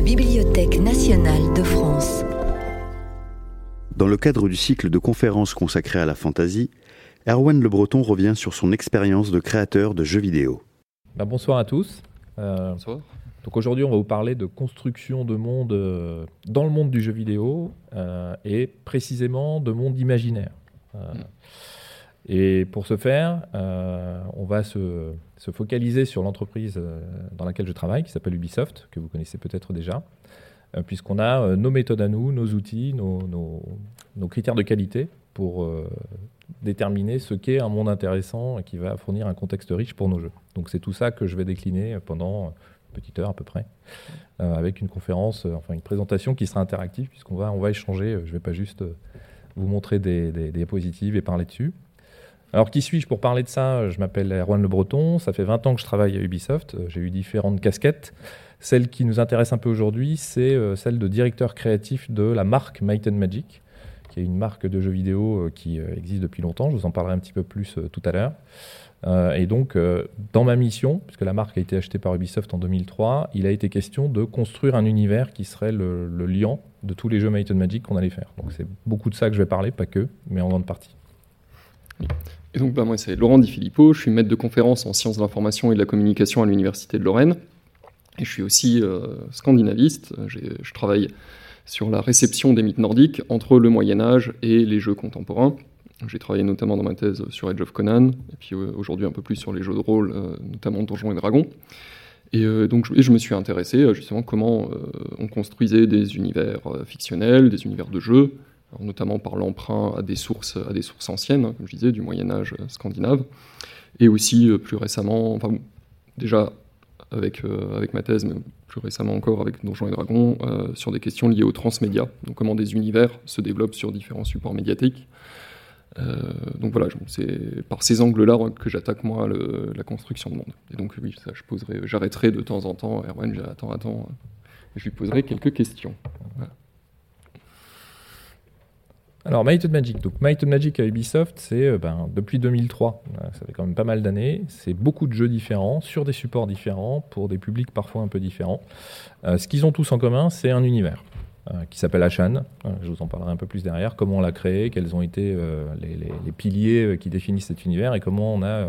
la Bibliothèque nationale de France. Dans le cadre du cycle de conférences consacré à la fantasy, Erwan Le Breton revient sur son expérience de créateur de jeux vidéo. Bah, bonsoir à tous. Euh, bonsoir. Donc aujourd'hui, on va vous parler de construction de monde euh, dans le monde du jeu vidéo euh, et précisément de monde imaginaire. Mm. Et pour ce faire, on va se, focaliser sur l'entreprise dans laquelle je travaille, qui s'appelle Ubisoft, que vous connaissez peut-être déjà, puisqu'on a nos méthodes à nous, nos outils, nos critères de qualité pour déterminer ce qu'est un monde intéressant et qui va fournir un contexte riche pour nos jeux. Donc c'est tout ça que je vais décliner pendant une petite heure à peu près, euh, avec une conférence, euh, enfin une présentation qui sera interactive puisqu'on va, on va échanger. Je ne vais pas juste euh, vous montrer des, diapositives et parler dessus. Alors qui suis-je pour parler de ça? Je m'appelle Erwan Le Breton, ça fait 20 ans que je travaille à Ubisoft, j'ai eu différentes casquettes. Celle qui nous intéresse un peu aujourd'hui, c'est celle de directeur créatif de la marque Might Magic qui est une marque de jeux vidéo euh, qui euh, existe depuis longtemps. Je vous en parlerai un petit peu plus euh, tout à l'heure. et donc, dans ma mission, puisque la marque a été achetée par Ubisoft en 2003, il a été question de construire un univers qui serait le, le liant de tous les jeux Might Magic qu'on allait faire. Donc, c'est beaucoup de ça que je vais parler, pas que, mais en grande partie. Et donc, bah, moi, c'est Laurent Di Filippo. Je suis maître de conférence en sciences de l'information et de la communication à l'Université de Lorraine. Et je suis aussi scandinaviste. Je travaille sur la réception des mythes nordiques entre le Moyen Âge et les jeux contemporains. J'ai travaillé notamment dans ma thèse sur Age of Conan, et puis euh, aujourd'hui un peu plus sur les jeux de rôle, euh, notamment Donjons et Dragons. Et euh, donc je me suis intéressé justement comment on construisait des univers fictionnels, des univers de jeux, notamment par l'emprunt à des sources, à des sources anciennes, comme je disais, du Moyen Âge scandinave, et aussi plus récemment, enfin déjà avec, avec ma thèse, mais plus récemment encore avec Donjons et Dragons, euh, sur des questions liées au transmédia, donc comment des univers se développent sur différents supports médiatiques. Euh, donc voilà, c'est par ces angles-là que j'attaque moi la construction de monde. Et donc oui, ça, je poserai, j'arrêterai de temps en temps, Erwan, attends, attends, je lui poserai quelques questions. Alors, Might and Magic. Donc, Magic à Ubisoft, c'est euh, ben, depuis 2003. Euh, ça fait quand même pas mal d'années. C'est beaucoup de jeux différents, sur des supports différents, pour des publics parfois un peu différents. Euh, ce qu'ils ont tous en commun, c'est un univers qui s'appelle Ashan. je vous en parlerai un peu plus derrière. Comment on l'a créé, quels ont été les, piliers qui définissent cet univers et comment on a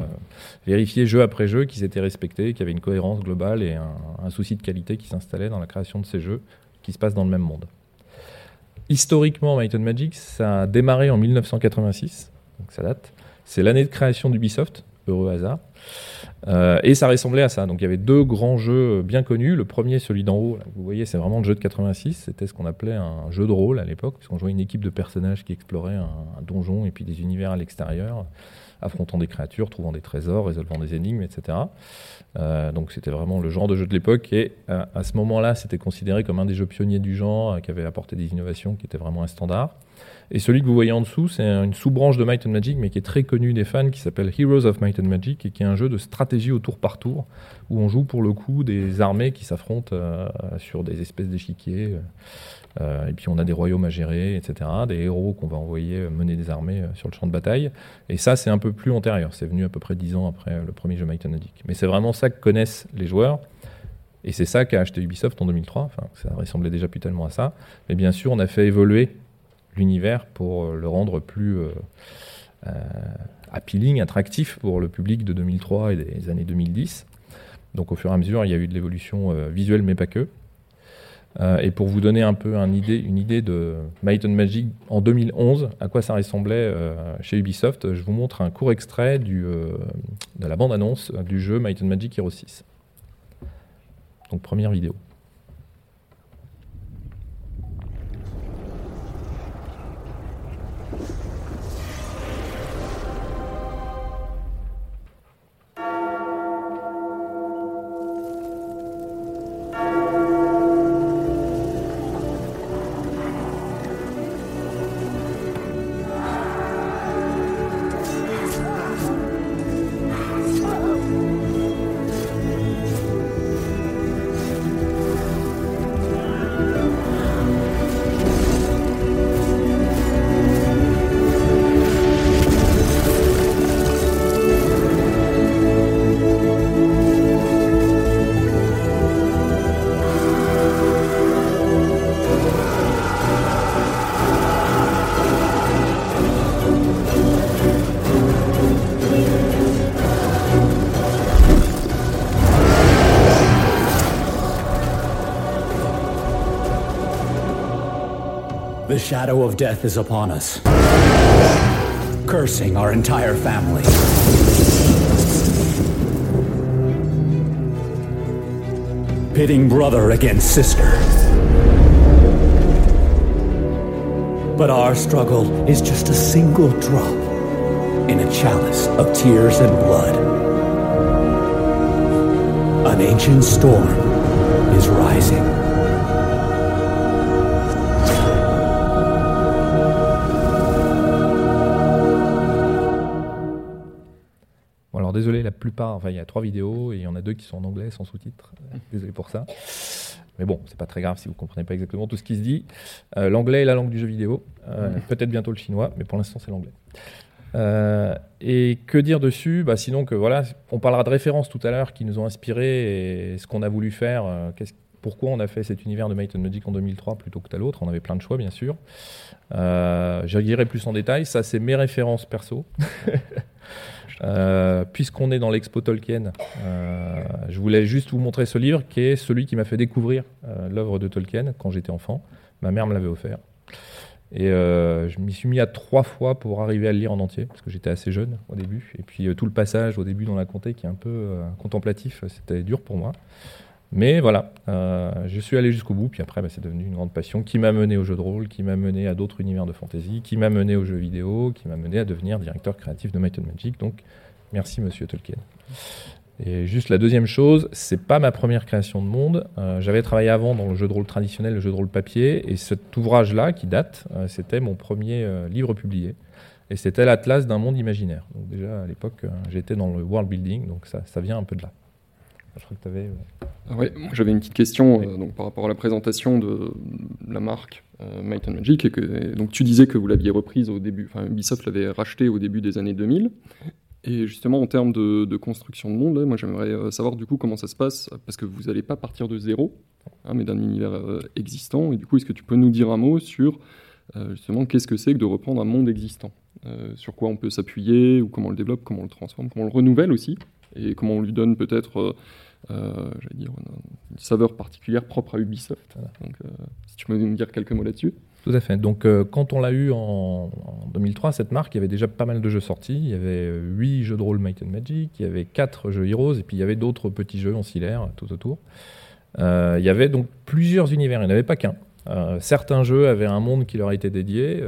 vérifié jeu après jeu qu'ils étaient respectés, qu'il y avait une cohérence globale et un souci de qualité qui s'installait dans la création de ces jeux qui se passent dans le même monde. Historiquement, Might and Magic, ça a démarré en 1986, donc ça date. C'est l'année de création d'Ubisoft, heureux hasard. Euh, et ça ressemblait à ça. Donc il y avait deux grands jeux bien connus. Le premier, celui d'en haut, vous voyez, c'est vraiment le jeu de 86. C'était ce qu'on appelait un jeu de rôle à l'époque, puisqu'on jouait une équipe de personnages qui exploraient un, un donjon et puis des univers à l'extérieur affrontant des créatures, trouvant des trésors, résolvant des énigmes, etc. Euh, donc c'était vraiment le genre de jeu de l'époque et euh, à ce moment-là c'était considéré comme un des jeux pionniers du genre euh, qui avait apporté des innovations qui étaient vraiment un standard. Et celui que vous voyez en dessous c'est une sous-branche de Might and Magic mais qui est très connu des fans qui s'appelle Heroes of Might and Magic et qui est un jeu de stratégie au tour par tour où on joue pour le coup des armées qui s'affrontent sur des espèces d'échiquiers et puis on a des royaumes à gérer, etc., des héros qu'on va envoyer mener des armées euh, sur le champ de bataille. Et ça, c'est un peu plus antérieur. C'est venu à peu près dix ans après le premier jeu Might. Mais c'est vraiment ça que connaissent les joueurs. Et c'est ça qu'a acheté Ubisoft en 2003. Enfin, ça ressemblait déjà plus tellement à ça. Mais bien sûr, on a fait évoluer l'univers pour euh, le rendre plus appealing, attractif pour le public de 2003 et des années 2010. Donc au fur et à mesure, il y a eu de l'évolution visuelle, mais pas que. Euh, et pour vous donner un peu une idée de Might and Magic en 2011, à quoi ça ressemblait euh, chez Ubisoft, je vous montre un court extrait euh, de la bande-annonce du jeu Might Magic Hero 6. Donc première vidéo. Shadow of death is upon us, cursing our entire family. Pitting brother against sister. But our struggle is just a single drop in a chalice of tears and blood. An ancient storm is rising. Plupart, enfin il y a trois vidéos et il y en a deux qui sont en anglais sans sous-titres. Désolé pour ça. Mais bon, c'est pas très grave si vous comprenez pas exactement tout ce qui se dit. Euh, l'anglais est la langue du jeu vidéo. Euh, Peut-être bientôt le chinois, mais pour l'instant c'est l'anglais. Euh, et que dire dessus? Bah, Sinon que voilà, on parlera de références tout à l'heure qui nous ont inspiré et ce qu'on a voulu faire. qu'est-ce- pourquoi on a fait cet univers de Might and Magic en 2003 plutôt que tel autre? On avait plein de choix bien sûr. Euh, Je dirai plus en détail. Ça c'est mes références perso. Euh, Puisqu'on est dans l'expo Tolkien, euh, je voulais juste vous montrer ce livre qui est celui qui m'a fait découvrir euh, l'œuvre de Tolkien quand j'étais enfant. Ma mère me l'avait offert. Et je m'y suis mis à trois fois pour arriver à le lire en entier, parce que j'étais assez jeune au début. Et puis tout le passage au début dans la comté qui est un peu contemplatif, c'était dur pour moi. Mais voilà, euh, je suis allé jusqu'au bout, puis après bah, c'est devenu une grande passion qui m'a mené au jeu de rôle, qui m'a mené à d'autres univers de fantasy, qui m'a mené aux jeux vidéo, qui m'a mené à devenir directeur créatif de Might and Magic. Donc merci monsieur Tolkien. Et juste la deuxième chose, c'est pas ma première création de monde. Euh, J'avais travaillé avant dans le jeu de rôle traditionnel, le jeu de rôle papier, et cet ouvrage-là, qui date, euh, c'était mon premier livre publié. Et c'était l'Atlas d'un monde imaginaire. Donc déjà à l'époque, j'étais dans le world building, donc ça vient un peu de là. Je crois que tu avais. Ah ouais, j'avais une petite question euh, donc, par rapport à la présentation de la marque euh, Might and Magic. Et que, et donc, tu disais que vous l'aviez reprise au début, enfin Ubisoft l'avait racheté au début des années 2000. Et justement, en termes de, de construction de monde, là, moi j'aimerais euh, savoir du coup comment ça se passe, parce que vous n'allez pas partir de zéro, hein, mais d'un univers euh, existant. Et du coup, est-ce que tu peux nous dire un mot sur justement qu'est-ce que c'est que de reprendre un monde existant? Sur quoi on peut s'appuyer, ou comment on le développe, comment on le transforme, comment on le renouvelle aussi, et comment on lui donne peut-être. euh, euh, dire, une, saveur particulière propre à Ubisoft. Donc, euh, si tu peux nous dire quelques mots là-dessus. Tout à fait. Donc, euh, quand on l'a eu en, en 2003, cette marque, il y avait déjà pas mal de jeux sortis. Il y avait 8 jeux de rôle Might and Magic, il y avait 4 jeux Heroes, et puis il y avait d'autres petits jeux ancillaires tout autour. Euh, il y avait donc plusieurs univers, il n'y en avait pas qu'un. Euh, certains jeux avaient un monde qui leur était dédié,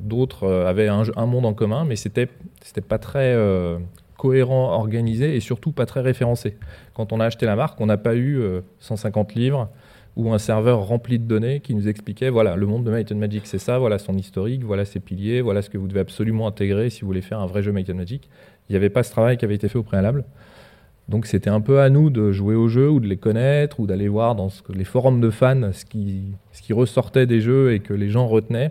d'autres avaient un, jeu- un monde en commun, mais c'était c'était pas très cohérent, organisé et surtout pas très référencé. Quand on a acheté la marque, on n'a pas eu euh, 150 livres ou un serveur rempli de données qui nous expliquait voilà, le monde de Might and Magic, c'est ça, voilà son historique, voilà ses piliers, voilà ce que vous devez absolument intégrer si vous voulez faire un vrai jeu Might and Magic. Il n'y avait pas ce travail qui avait été fait au préalable. Donc c'était un peu à nous de jouer aux jeux ou de les connaître ou d'aller voir dans les forums de fans ce qui ressortait des jeux et que les gens retenaient.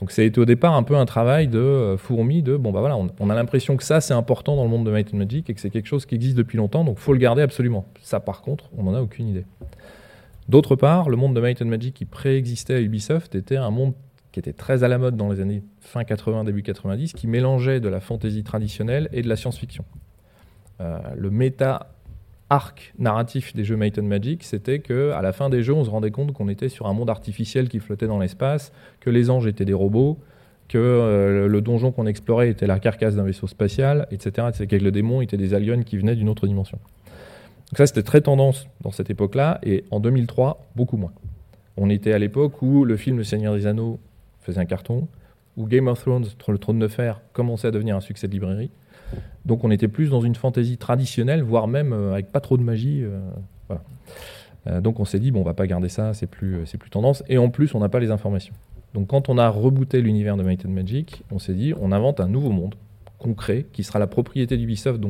Donc ça a été au départ un peu un travail de euh, fourmi, de bon bah voilà, on, a l'impression que ça c'est important dans le monde de Magic et que c'est quelque chose qui existe depuis longtemps, donc faut le garder absolument. Ça par contre, on n'en a aucune idée. D'autre part, le monde de Might and Magic qui préexistait à Ubisoft était un monde qui était très à la mode dans les années fin 80, début 90, qui mélangeait de la fantasy traditionnelle et de la science-fiction. Euh, le méta arc narratif des jeux Might and Magic, c'était que à la fin des jeux, on se rendait compte qu'on était sur un monde artificiel qui flottait dans l'espace, que les anges étaient des robots, que euh, le donjon qu'on explorait était la carcasse d'un vaisseau spatial, etc. C'est que le démon était des aliens qui venaient d'une autre dimension. Donc ça, c'était très tendance dans cette époque-là, et en 2003, beaucoup moins. On était à l'époque où le film Le Seigneur des Anneaux faisait un carton, où Game of Thrones, le trône de fer, commençait à devenir un succès de librairie. Donc on était plus dans une fantaisie traditionnelle, voire même euh, avec pas trop de magie. euh. Euh, donc on s'est dit, bon, on va pas garder ça, c'est plus, plus tendance. Et en plus, on n'a pas les informations. Donc quand on a rebooté l'univers de and Magic, on s'est dit, on invente un nouveau monde concret qui sera la propriété d'Ubisoft,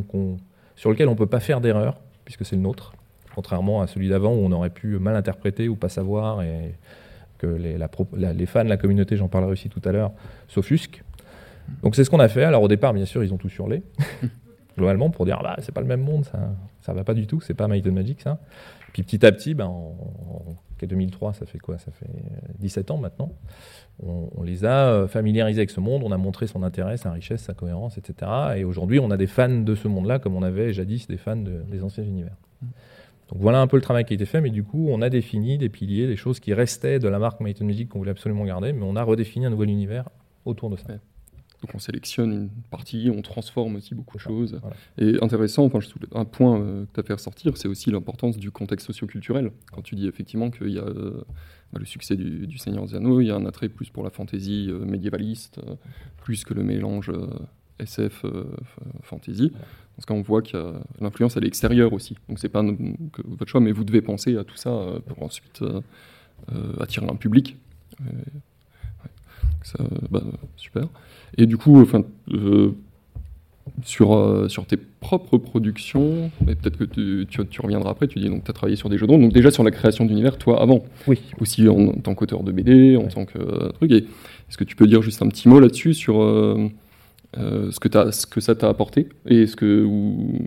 sur lequel on peut pas faire d'erreur, puisque c'est le nôtre, contrairement à celui d'avant où on aurait pu mal interpréter ou pas savoir et que les, les fans, la communauté, j'en parlerai aussi tout à l'heure, s'offusquent. Donc c'est ce qu'on a fait. Alors au départ, bien sûr, ils ont tout surlé, globalement, pour dire, ah bah, c'est pas le même monde, ça, ça va pas du tout, c'est pas Might and Magic, ça. Puis petit à petit, ben, en, en- en 2003, ça fait quoi? Ça fait euh, 17 ans maintenant. On, on les a euh, familiarisés avec ce monde, on a montré son intérêt, sa richesse, sa cohérence, etc. Et aujourd'hui, on a des fans de ce monde-là, comme on avait jadis des fans de- des anciens univers. Donc voilà un peu le travail qui a été fait, mais du coup, on a défini des piliers, des choses qui restaient de la marque Might and Magic qu'on voulait absolument garder, mais on a redéfini un nouvel univers autour de ça. Ouais. Donc on sélectionne une partie, on transforme aussi beaucoup de choses. voilà. Et intéressant, enfin, un point euh, que tu as fait ressortir, c'est aussi l'importance du contexte socioculturel. Quand tu dis effectivement qu'il y a euh, le succès du, du Seigneur des Anneaux, il y a un attrait plus pour la fantaisie euh, médiévaliste, plus que le mélange SF euh, f- fantasy. Parce qu'on voit que l'influence elle est extérieure aussi. Donc c'est pas un- que votre choix, mais vous devez penser à tout ça pour ensuite attirer un public. Ouais. Ça, bah, super. Et du coup, enfin, euh, sur, euh, sur tes propres productions, et peut-être que tu, tu, tu reviendras après, tu dis donc tu as travaillé sur des jeux de rôle, donc déjà sur la création d'univers, toi avant, Oui. aussi en, en tant qu'auteur de BD, en Ouais. tant que euh, truc. Est-ce que tu peux dire juste un petit mot là-dessus sur euh, euh, ce, que t'as- ce que ça t'a apporté et ce que, ou,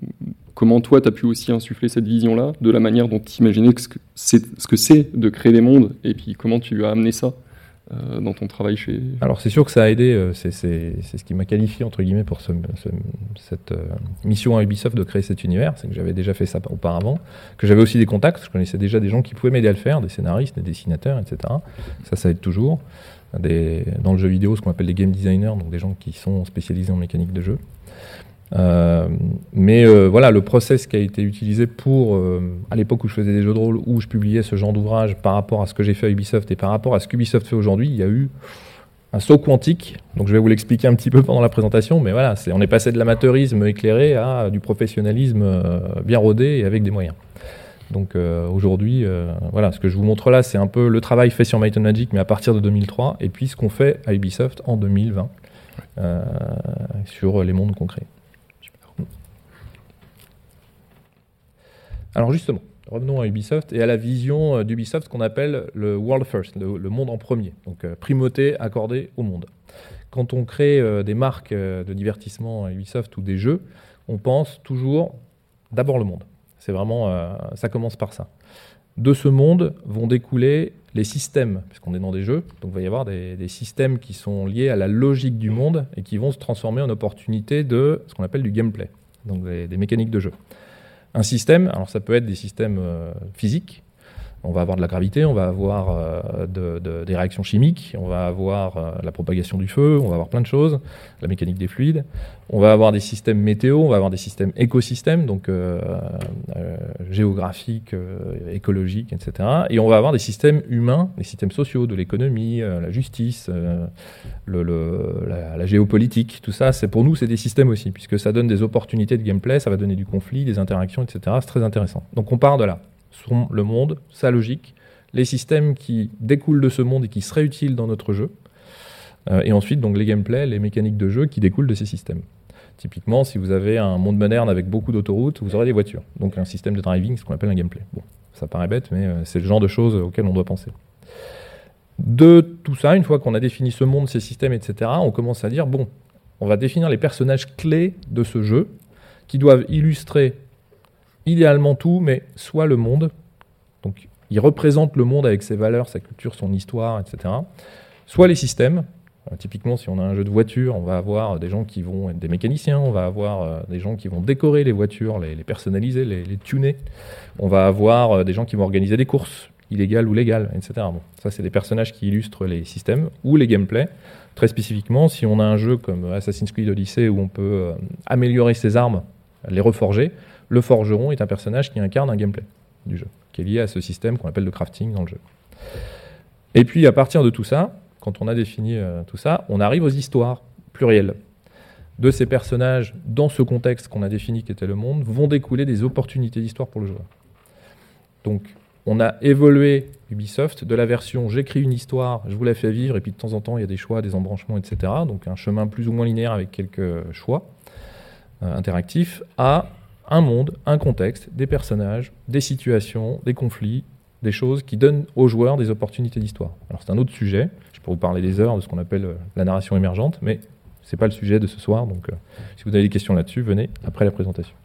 comment toi tu as pu aussi insuffler cette vision-là, de la manière dont tu imaginais que ce que c'est ce que c'est de créer des mondes, et puis comment tu as amené ça euh, dans ton travail chez. Alors c'est sûr que ça a aidé, euh, c'est ce qui m'a qualifié entre guillemets pour ce- ce- cette euh, mission à Ubisoft de créer cet univers, c'est que j'avais déjà fait ça auparavant, que j'avais aussi des contacts, je connaissais déjà des gens qui pouvaient m'aider à le faire, des scénaristes, des dessinateurs, etc. Ça, ça aide toujours. Dans le jeu vidéo, ce qu'on appelle des game designers, donc des gens qui sont spécialisés en mécanique de jeu. Euh, mais euh, voilà, le process qui a été utilisé pour, euh, à l'époque où je faisais des jeux de rôle, où je publiais ce genre d'ouvrage par rapport à ce que j'ai fait à Ubisoft et par rapport à ce qu'Ubisoft fait aujourd'hui, il y a eu un saut quantique. Donc je vais vous l'expliquer un petit peu pendant la présentation, mais voilà, on est passé de l'amateurisme éclairé à du professionnalisme bien rodé et avec des moyens. Donc aujourd'hui, voilà, ce que je vous montre là, c'est un peu le travail fait sur Might and Magic, mais à partir de 2003, et puis ce qu'on fait à Ubisoft en 2020 euh, sur les mondes concrets. Alors justement, revenons à Ubisoft et à la vision euh, d'Ubisoft, qu'on appelle le world first, le, monde en premier, donc euh, primauté accordée au monde. Quand on crée euh, des marques de divertissement à Ubisoft ou des jeux, on pense toujours d'abord le monde. C'est vraiment, ça commence par ça. De ce monde vont découler les systèmes, puisqu'on est dans des jeux, donc il va y avoir des, systèmes qui sont liés à la logique du monde et qui vont se transformer en opportunité de ce qu'on appelle du gameplay, donc des mécaniques de jeu. Un système, alors ça peut être des systèmes euh, physiques, on va avoir de la gravité, on va avoir euh, de- de- des réactions chimiques, on va avoir euh, la propagation du feu, on va avoir plein de choses, la mécanique des fluides, on va avoir des systèmes météo, on va avoir des systèmes écosystèmes, donc euh, géographiques, écologiques, etc. Et on va avoir des systèmes humains, des systèmes sociaux, de l'économie, la justice, la, la géopolitique, tout ça, c'est pour nous, c'est des systèmes aussi, puisque ça donne des opportunités de gameplay, ça va donner du conflit, des interactions, etc. C'est très intéressant. Donc on part de là. Son- le monde, sa logique, les systèmes qui découlent de ce monde et qui seraient utiles dans notre jeu, euh, et ensuite donc les gameplays, les mécaniques de jeu qui découlent de ces systèmes. Typiquement, si vous avez un monde moderne avec beaucoup d'autoroutes, vous aurez des voitures. Donc un système de driving, ce qu'on appelle un gameplay. Bon, ça paraît bête, mais euh, c'est le genre de choses auxquelles on doit penser. De tout ça, une fois qu'on a défini ce monde, ces systèmes, etc., on commence à dire, bon, on va définir les personnages clés de ce jeu, qui doivent illustrer idéalement tout, mais soit le monde, donc ils représentent le monde avec ses valeurs, sa culture, son histoire, etc., soit les systèmes, euh, Typiquement, si on a un jeu de voiture, on va avoir des gens qui vont être des mécaniciens, on va avoir euh, des gens qui vont décorer les voitures, les, personnaliser, les, tuner. On va avoir euh, des gens qui vont organiser des courses, illégales ou légales, etc. Bon, ça, c'est des personnages qui illustrent les systèmes ou les gameplays. Très spécifiquement, si on a un jeu comme Assassin's Creed Odyssey où on peut euh, améliorer ses armes, les reforger, le forgeron est un personnage qui incarne un gameplay du jeu, qui est lié à ce système qu'on appelle le crafting dans le jeu. Et puis, à partir de tout ça, quand on a défini euh, tout ça, on arrive aux histoires plurielles. De ces personnages, dans ce contexte qu'on a défini qui était le monde, vont découler des opportunités d'histoire pour le joueur. Donc, on a évolué Ubisoft de la version j'écris une histoire, je vous la fais vivre, et puis de temps en temps il y a des choix, des embranchements, etc. Donc un chemin plus ou moins linéaire avec quelques choix euh, interactifs, à un monde, un contexte, des personnages, des situations, des conflits, des choses qui donnent aux joueurs des opportunités d'histoire. Alors c'est un autre sujet, je peux vous parler des heures de ce qu'on appelle euh, la narration émergente, mais c'est pas le sujet de ce soir, donc euh, si vous avez des questions là-dessus, venez après la présentation.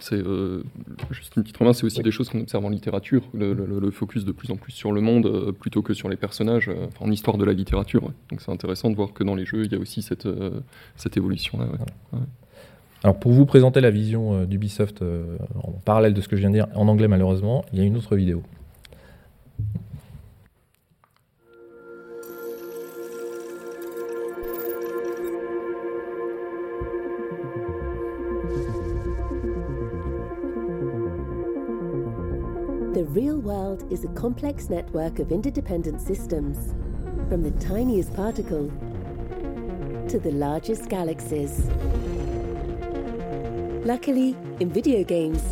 C'est euh, juste une petite remarque, c'est aussi Oui. des choses qu'on observe en littérature, le, le- le focus de plus en plus sur le monde euh, plutôt que sur les personnages, euh, en histoire de la littérature. ouais. Donc c'est intéressant de voir que dans les jeux, il y a aussi cette, cette évolution-là. ouais. Alors pour vous présenter la vision d'Ubisoft en parallèle de ce que je viens de dire, en anglais malheureusement, il y a une autre vidéo. The real world is a complex network of interdependent systems, from the tiniest particle to the largest galaxies. Luckily, in video games,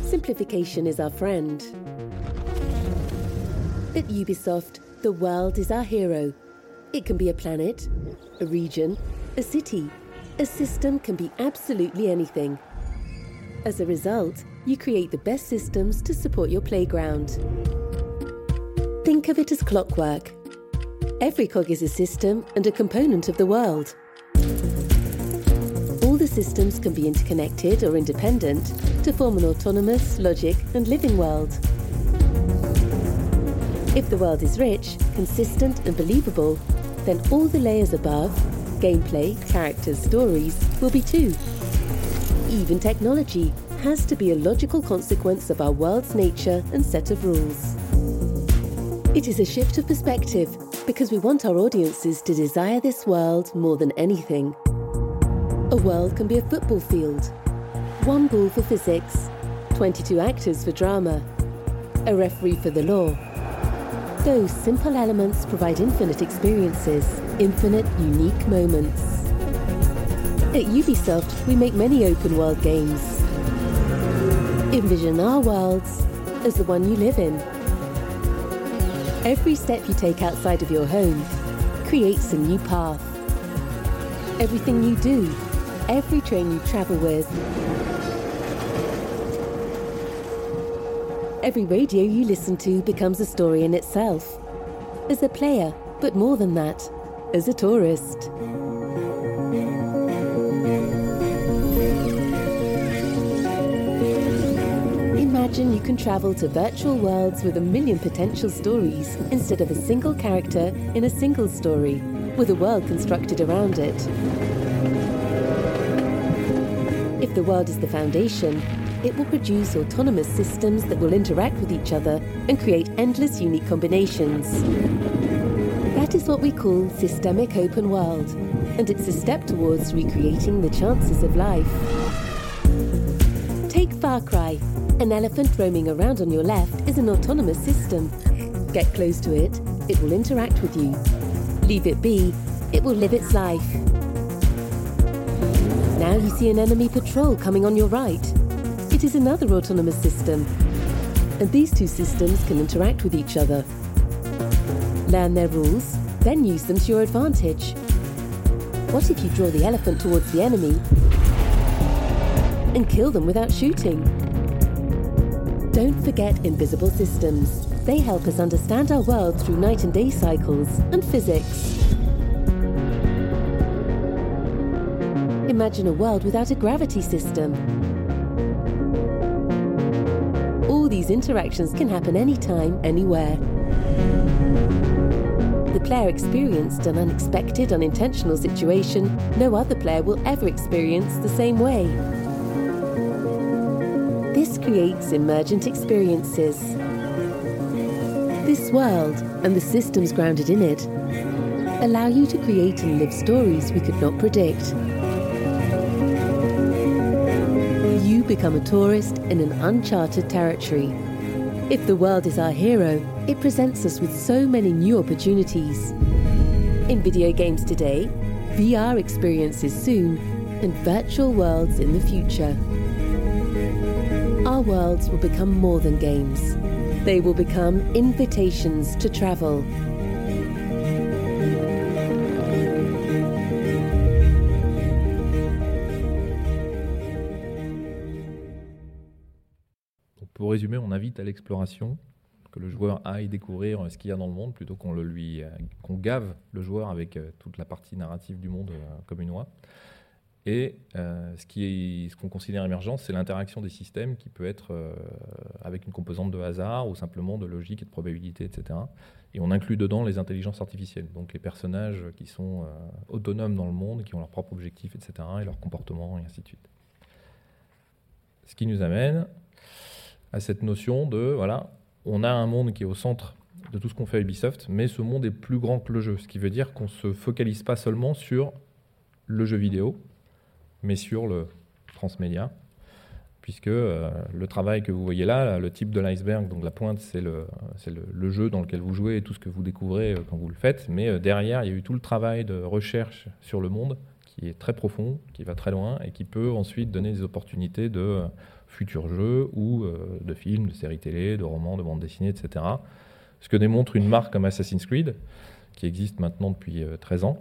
simplification is our friend. At Ubisoft, the world is our hero. It can be a planet, a region, a city. A system can be absolutely anything. As a result, you create the best systems to support your playground. Think of it as clockwork. Every cog is a system and a component of the world. The systems can be interconnected or independent to form an autonomous, logic, and living world. If the world is rich, consistent, and believable, then all the layers above gameplay, characters, stories will be too. Even technology has to be a logical consequence of our world's nature and set of rules. It is a shift of perspective because we want our audiences to desire this world more than anything. A world can be a football field, one ball for physics, 22 actors for drama, a referee for the law. Those simple elements provide infinite experiences, infinite unique moments. At Ubisoft, we make many open world games Envision our worlds as the one you live in. Every step you take outside of your home creates a new path. Everything you do, every train you travel with, every radio you listen to becomes a story in itself. As a player, but more than that, as a tourist. Imagine you can travel to virtual worlds with a million potential stories instead of a single character in a single story, with a world constructed around it. The world is the foundation, it will produce autonomous systems that will interact with each other and create endless unique combinations. That is what we call systemic open world, and it's a step towards recreating the chances of life. Take Far Cry, an elephant roaming around on your left is an autonomous system. Get close to it, it will interact with you. Leave it be, it will live its life. Now you see an enemy patrol coming on your right. It is another autonomous system. And these two systems can interact with each other. Learn their rules, then use them to your advantage. What if you draw the elephant towards the enemy and kill them without shooting? Don't forget invisible systems. They help us understand our world through night and day cycles and physics. Imagine a world without a gravity system. All these interactions can happen anytime, anywhere. The player experienced an unexpected, unintentional situation no other player will ever experience the same way This creates emergent experiences. This world and the systems grounded in it allow you to create and live stories we could not predict. Become a tourist in an uncharted territory. If the world is our hero, it presents us with so many new opportunities. In video games today, VR experiences soon, and virtual worlds in the future our worlds will become more than games. They will become invitations to travel. Pour résumer, on invite à l'exploration, que le joueur aille découvrir ce qu'il y a dans le monde plutôt qu'on le lui qu'on gave le joueur avec euh, toute la partie narrative du monde euh, comme une oie. Et euh, ce qu'on ce qu'on considère émergent, c'est l'interaction des systèmes qui peut être euh, avec une composante de hasard ou simplement de logique et de probabilité, etc. Et on inclut dedans les intelligences artificielles, donc les personnages qui sont euh, autonomes dans le monde, qui ont leurs propres objectifs, etc., et leurs comportements, et ainsi de suite. Ce qui nous amène à cette notion de, voilà, on a un monde qui est au centre de tout ce qu'on fait à Ubisoft, mais ce monde est plus grand que le jeu, ce qui veut dire qu'on ne se focalise pas seulement sur le jeu vidéo, mais sur le transmédia, puisque euh, le travail que vous voyez là, le type de l'iceberg, donc la pointe, c'est le, le, jeu dans lequel vous jouez et tout ce que vous découvrez euh, quand vous le faites, mais euh, derrière, il y a eu tout le travail de recherche sur le monde qui est très profond, qui va très loin et qui peut ensuite donner des opportunités de futurs jeux ou de films, de séries télé, de romans, de bandes dessinées, etc. Ce que démontre une marque comme Assassin's Creed, qui existe maintenant depuis 13 ans,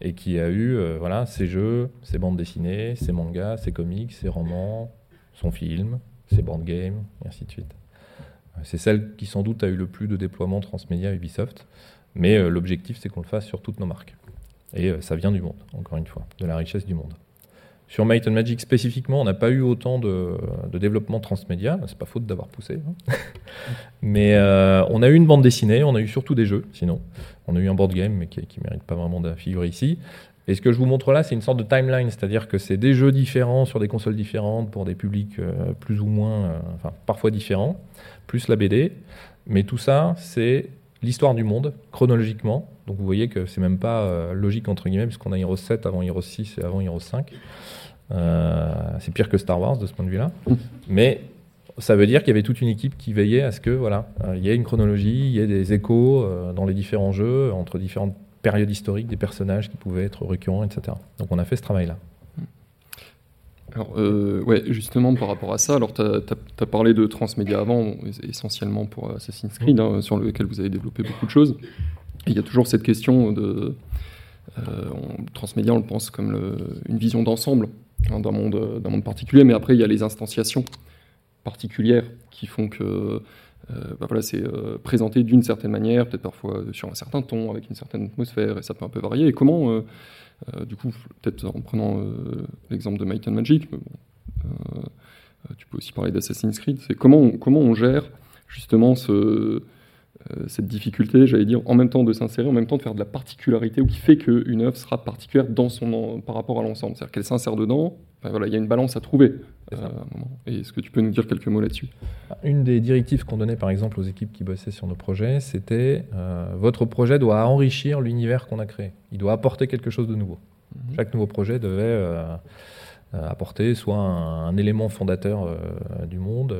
et qui a eu voilà, ses jeux, ses bandes dessinées, ses mangas, ses comics, ses romans, son film, ses board games, et ainsi de suite. C'est celle qui sans doute a eu le plus de déploiement transmédia Ubisoft, mais euh, l'objectif c'est qu'on le fasse sur toutes nos marques. Et euh, ça vient du monde, encore une fois, de la richesse du monde. Sur Might and Magic spécifiquement, on n'a pas eu autant de, développement transmédia, c'est pas faute d'avoir poussé. Hein. mais euh, on a eu une bande dessinée, on a eu surtout des jeux, sinon. On a eu un board game, mais qui ne mérite pas vraiment de figurer ici. Et ce que je vous montre là, c'est une sorte de timeline, c'est-à-dire que c'est des jeux différents sur des consoles différentes pour des publics euh, plus ou moins, euh, enfin parfois différents, plus la BD. Mais tout ça, c'est l'histoire du monde, chronologiquement. Donc vous voyez que c'est même pas euh, logique entre guillemets, puisqu'on a Heroes 7 avant Heroes 6 et avant Heroes 5. c'est pire que Star Wars de ce point de vue-là. Mais ça veut dire qu'il y avait toute une équipe qui veillait à ce que voilà, il y ait une chronologie, il y ait des échos dans les différents jeux entre différentes période historique des personnages qui pouvaient être récurrents, etc. Donc on a fait ce travail-là. Alors, euh, justement, par rapport à ça, alors tu as, parlé de transmédia avant, essentiellement pour Assassin's Creed, hein, sur lequel vous avez développé beaucoup de choses. Il y a toujours cette question de. Euh, transmédia, on le pense comme une vision d'ensemble hein, d'un monde, particulier, mais après, il y a les instanciations particulières qui font que euh, bah voilà, c'est euh, présenté d'une certaine manière, peut-être parfois sur un certain ton, avec une certaine atmosphère, et ça peut un peu varier. Et comment, du coup, peut-être en prenant l'exemple de Might and Magic, tu peux aussi parler d'Assassin's Creed, c'est comment, comment on gère justement ce, cette difficulté, j'allais dire, en même temps de s'insérer, en même temps de faire de la particularité, ou qui fait qu'une œuvre sera particulière dans son, par rapport à l'ensemble. C'est-à-dire qu'elle s'insère dedans, voilà, il y a une balance à trouver. Euh, Et est-ce que tu peux nous dire quelques mots là-dessus? Une des directives qu'on donnait par exemple aux équipes qui bossaient sur nos projets, c'était euh, votre projet doit enrichir l'univers qu'on a créé. Il doit apporter quelque chose de nouveau. Mhm. Chaque nouveau projet devait euh, apporter soit un, élément fondateur du monde,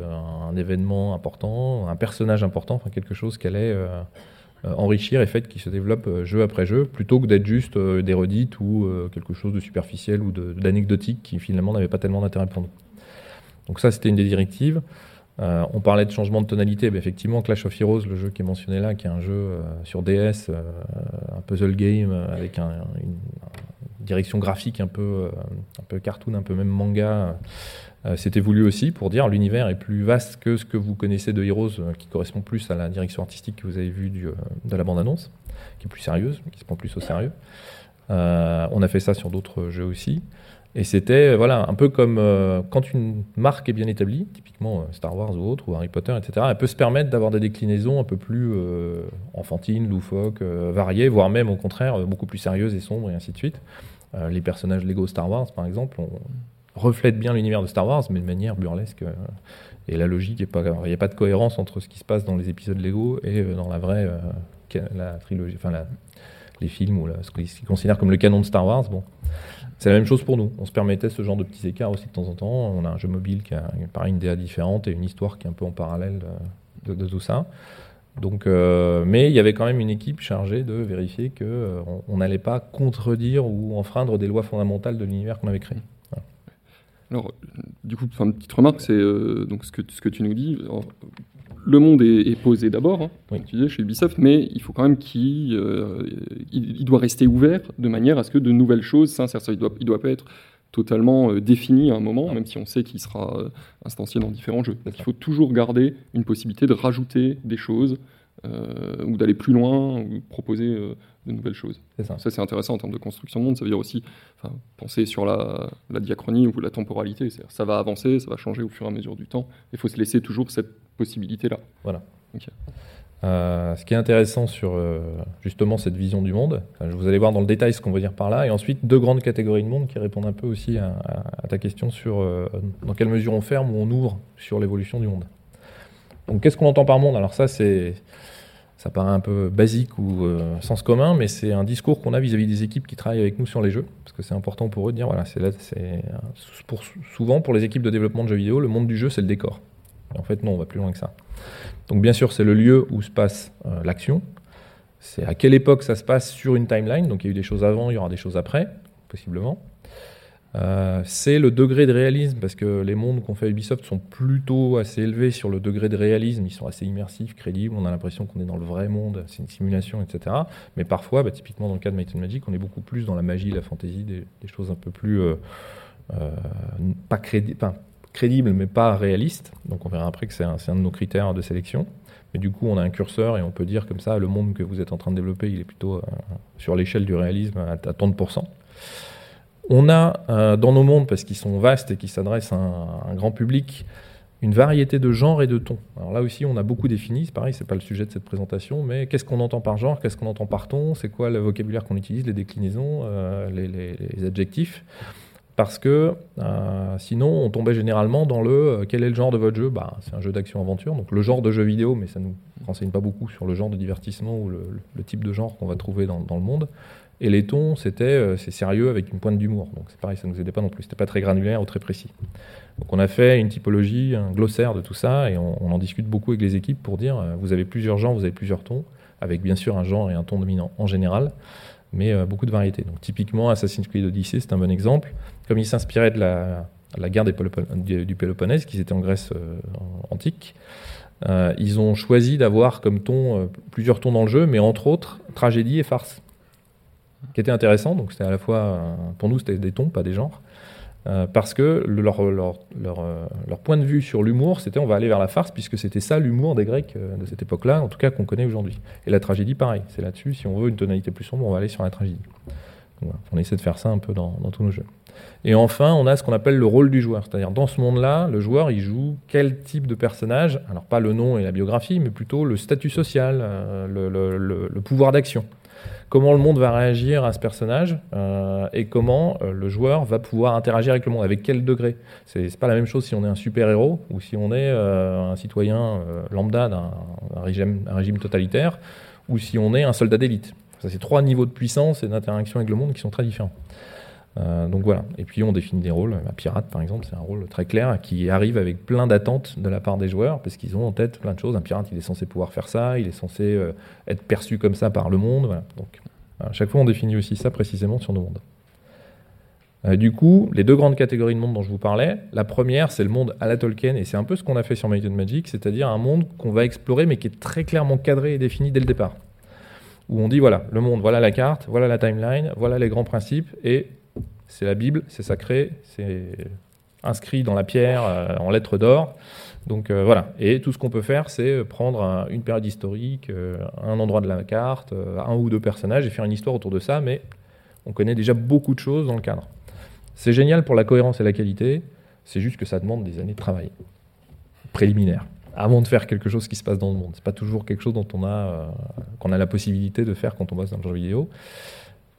un, événement important, un personnage important, quelque chose qui allait enrichir et fait qui se développe jeu après jeu, plutôt que d'être juste des redites ou quelque chose de superficiel ou d'anecdotique qui finalement n'avait pas tellement d'intérêt pour nous. Donc ça, c'était une des directives. Euh, on parlait de changement de tonalité. mais effectivement, Clash of Heroes, le jeu qui est mentionné là, qui est un jeu euh, sur DS, euh, un puzzle game avec une, direction graphique un peu, un peu cartoon, un peu même manga, c'était voulu aussi pour dire l'univers est plus vaste que ce que vous connaissez de Heroes, qui correspond plus à la direction artistique que vous avez vue de la bande-annonce, qui est plus sérieuse, qui se prend plus au sérieux. on a fait ça sur d'autres jeux aussi. Et c'était euh, voilà un peu comme euh, quand une marque est bien établie, typiquement euh, Star Wars ou autre, ou Harry Potter, etc. Elle peut se permettre d'avoir des déclinaisons un peu plus enfantines, loufoques, variées, voire même au contraire beaucoup plus sérieuses et sombres et ainsi de suite. Les personnages Lego Star Wars, par exemple, on reflète bien l'univers de Star Wars, mais de manière burlesque. et la logique, il n'y a pas de cohérence entre ce qui se passe dans les épisodes Lego et dans la vraie la trilogie, enfin les films ou ce qu'ils considèrent comme le canon de Star Wars. Bon, c'est la même chose pour nous. On se permettait ce genre de petits écarts aussi de temps en temps. On a un jeu mobile qui a pareil, une DA différente et une histoire qui est un peu en parallèle de, tout ça. Donc, euh, mais il y avait quand même une équipe chargée de vérifier qu'on euh, on n'allait pas contredire ou enfreindre des lois fondamentales de l'univers qu'on avait créé. Alors, du coup, une petite remarque, c'est euh, donc ce que, ce que tu nous dis le monde est, posé d'abord, hein, tu disais, chez Ubisoft, mais il faut quand même qu'il il, doit rester ouvert de manière à ce que de nouvelles choses s'insèrent. Il doit, il doit pas être totalement euh, défini à un moment, même si on sait qu'il sera euh, instancié dans différents jeux. il faut toujours garder une possibilité de rajouter des choses ou d'aller plus loin ou proposer de nouvelles choses. Ça, c'est intéressant en termes de construction de monde. Ça veut dire aussi penser sur la, la, diachronie ou la temporalité. Ça va avancer, ça va changer au fur et à mesure du temps. Il faut se laisser toujours cette possibilité-là. Voilà. Euh, ce qui est intéressant sur euh, justement cette vision du monde, enfin, vous allez voir dans le détail ce qu'on veut dire par là, et ensuite deux grandes catégories de monde qui répondent un peu aussi à, ta question sur euh, dans quelle mesure on ferme ou on ouvre sur l'évolution du monde. Donc qu'est-ce qu'on entend par monde? Alors ça c'est ça paraît un peu basique ou euh, sens commun, mais c'est un discours qu'on a vis-à-vis des équipes qui travaillent avec nous sur les jeux, parce que c'est important pour eux de dire voilà, c'est euh, souvent pour les équipes de développement de jeux vidéo, le monde du jeu c'est le décor. En fait non, on va plus loin que ça. Donc bien sûr, c'est le lieu où se passe euh, l'action. C'est à quelle époque ça se passe sur une timeline. Donc il y a eu des choses avant, il y aura des choses après, possiblement. Euh, c'est le degré de réalisme, parce que les mondes qu'on fait à Ubisoft sont plutôt assez élevés sur le degré de réalisme. Ils sont assez immersifs, crédibles. On a l'impression qu'on est dans le vrai monde, c'est une simulation, etc. Mais parfois, bah, typiquement dans le cas de Might and Magic, on est beaucoup plus dans la magie, la fantaisie, des, choses un peu plus euh, pas crédibles. Crédible mais pas réaliste. Donc on verra après que c'est un, de nos critères de sélection. Mais du coup, on a un curseur et on peut dire comme ça, le monde que vous êtes en train de développer, il est plutôt euh, sur l'échelle du réalisme à, à tant de pourcents. On a euh, dans nos mondes, parce qu'ils sont vastes et qui s'adressent à un, grand public, une variété de genres et de tons. Alors là aussi, on a beaucoup défini. C'est pareil, c'est pas le sujet de cette présentation, mais qu'est-ce qu'on entend par genre, qu'est-ce qu'on entend par ton, c'est quoi le vocabulaire qu'on utilise, les déclinaisons, euh, les adjectifs? Parce que euh, sinon on tombait généralement dans le euh, quel est le genre de votre jeu? Bah, C'est un jeu d'action-aventure, donc le genre de jeu vidéo, mais ça ne nous renseigne pas beaucoup sur le genre de divertissement ou le, type de genre qu'on va trouver dans, le monde. Et les tons, c'était euh, c'est sérieux avec une pointe d'humour, donc c'est pareil, ça nous aidait pas non plus, c'était pas très granulaire ou très précis. Donc on a fait une typologie, un glossaire de tout ça, et on, on en discute beaucoup avec les équipes pour dire vous avez plusieurs genres, vous avez plusieurs tons, avec bien sûr un genre et un ton dominant en général mais euh, beaucoup de variétés. Donc typiquement Assassin's Creed Odyssey, c'est un bon exemple. Comme il s'inspirait de la, guerre du, Péloponnèse, qui était en Grèce euh, antique, euh, ils ont choisi d'avoir comme ton plusieurs tons dans le jeu, mais entre autres tragédie et farce, qui était intéressant. Donc c'était à la fois, pour nous, c'était des tons, pas des genres. Euh, parce que euh, leur point de vue sur l'humour, c'était on va aller vers la farce, puisque c'était ça l'humour des Grecs euh, de cette époque-là, en tout cas qu'on connaît aujourd'hui. Et la tragédie, pareil, c'est là-dessus, si on veut une tonalité plus sombre, on va aller sur la tragédie. Donc on essaie de faire ça un peu dans, tous nos jeux. Et enfin, on a ce qu'on appelle le rôle du joueur, c'est-à-dire dans ce monde-là, le joueur, il joue quel type de personnage, alors pas le nom et la biographie, mais plutôt le statut social, le pouvoir d'action comment le monde va réagir à ce personnage euh, et comment euh, le joueur va pouvoir interagir avec le monde, avec quel degré. C'est pas la même chose si on est un super-héros ou si on est euh, un citoyen lambda d'un un régime, un régime totalitaire ou si on est un soldat d'élite. C'est trois niveaux de puissance et d'interaction avec le monde qui sont très différents. Euh, donc voilà. Et puis on définit des rôles. Un pirate, par exemple, c'est un rôle très clair qui arrive avec plein d'attentes de la part des joueurs parce qu'ils ont en tête plein de choses. Un pirate, il est censé pouvoir faire ça, il est censé euh, être perçu comme ça par le monde. Voilà. Donc à chaque fois, on définit aussi ça précisément sur nos mondes. Euh, du coup, les deux grandes catégories de monde dont je vous parlais, la première, c'est le monde à la Tolkien, et c'est un peu ce qu'on a fait sur Might Magic, c'est-à-dire un monde qu'on va explorer, mais qui est très clairement cadré et défini dès le départ. Où on dit, voilà, le monde, voilà la carte, voilà la timeline, voilà les grands principes, et c'est la Bible, c'est sacré, c'est inscrit dans la pierre euh, en lettres d'or. Donc euh, voilà, et tout ce qu'on peut faire, c'est prendre un- une période historique, euh, un endroit de la carte, un ou deux personnages, et faire une histoire autour de ça, mais on connaît déjà beaucoup de choses dans le cadre. C'est génial pour la cohérence et la qualité, c'est juste que ça demande des années de travail préliminaire avant de faire quelque chose qui se passe dans le monde. C'est pas toujours quelque chose dont on a qu'on a la possibilité de faire quand on bosse dans le jeu vidéo.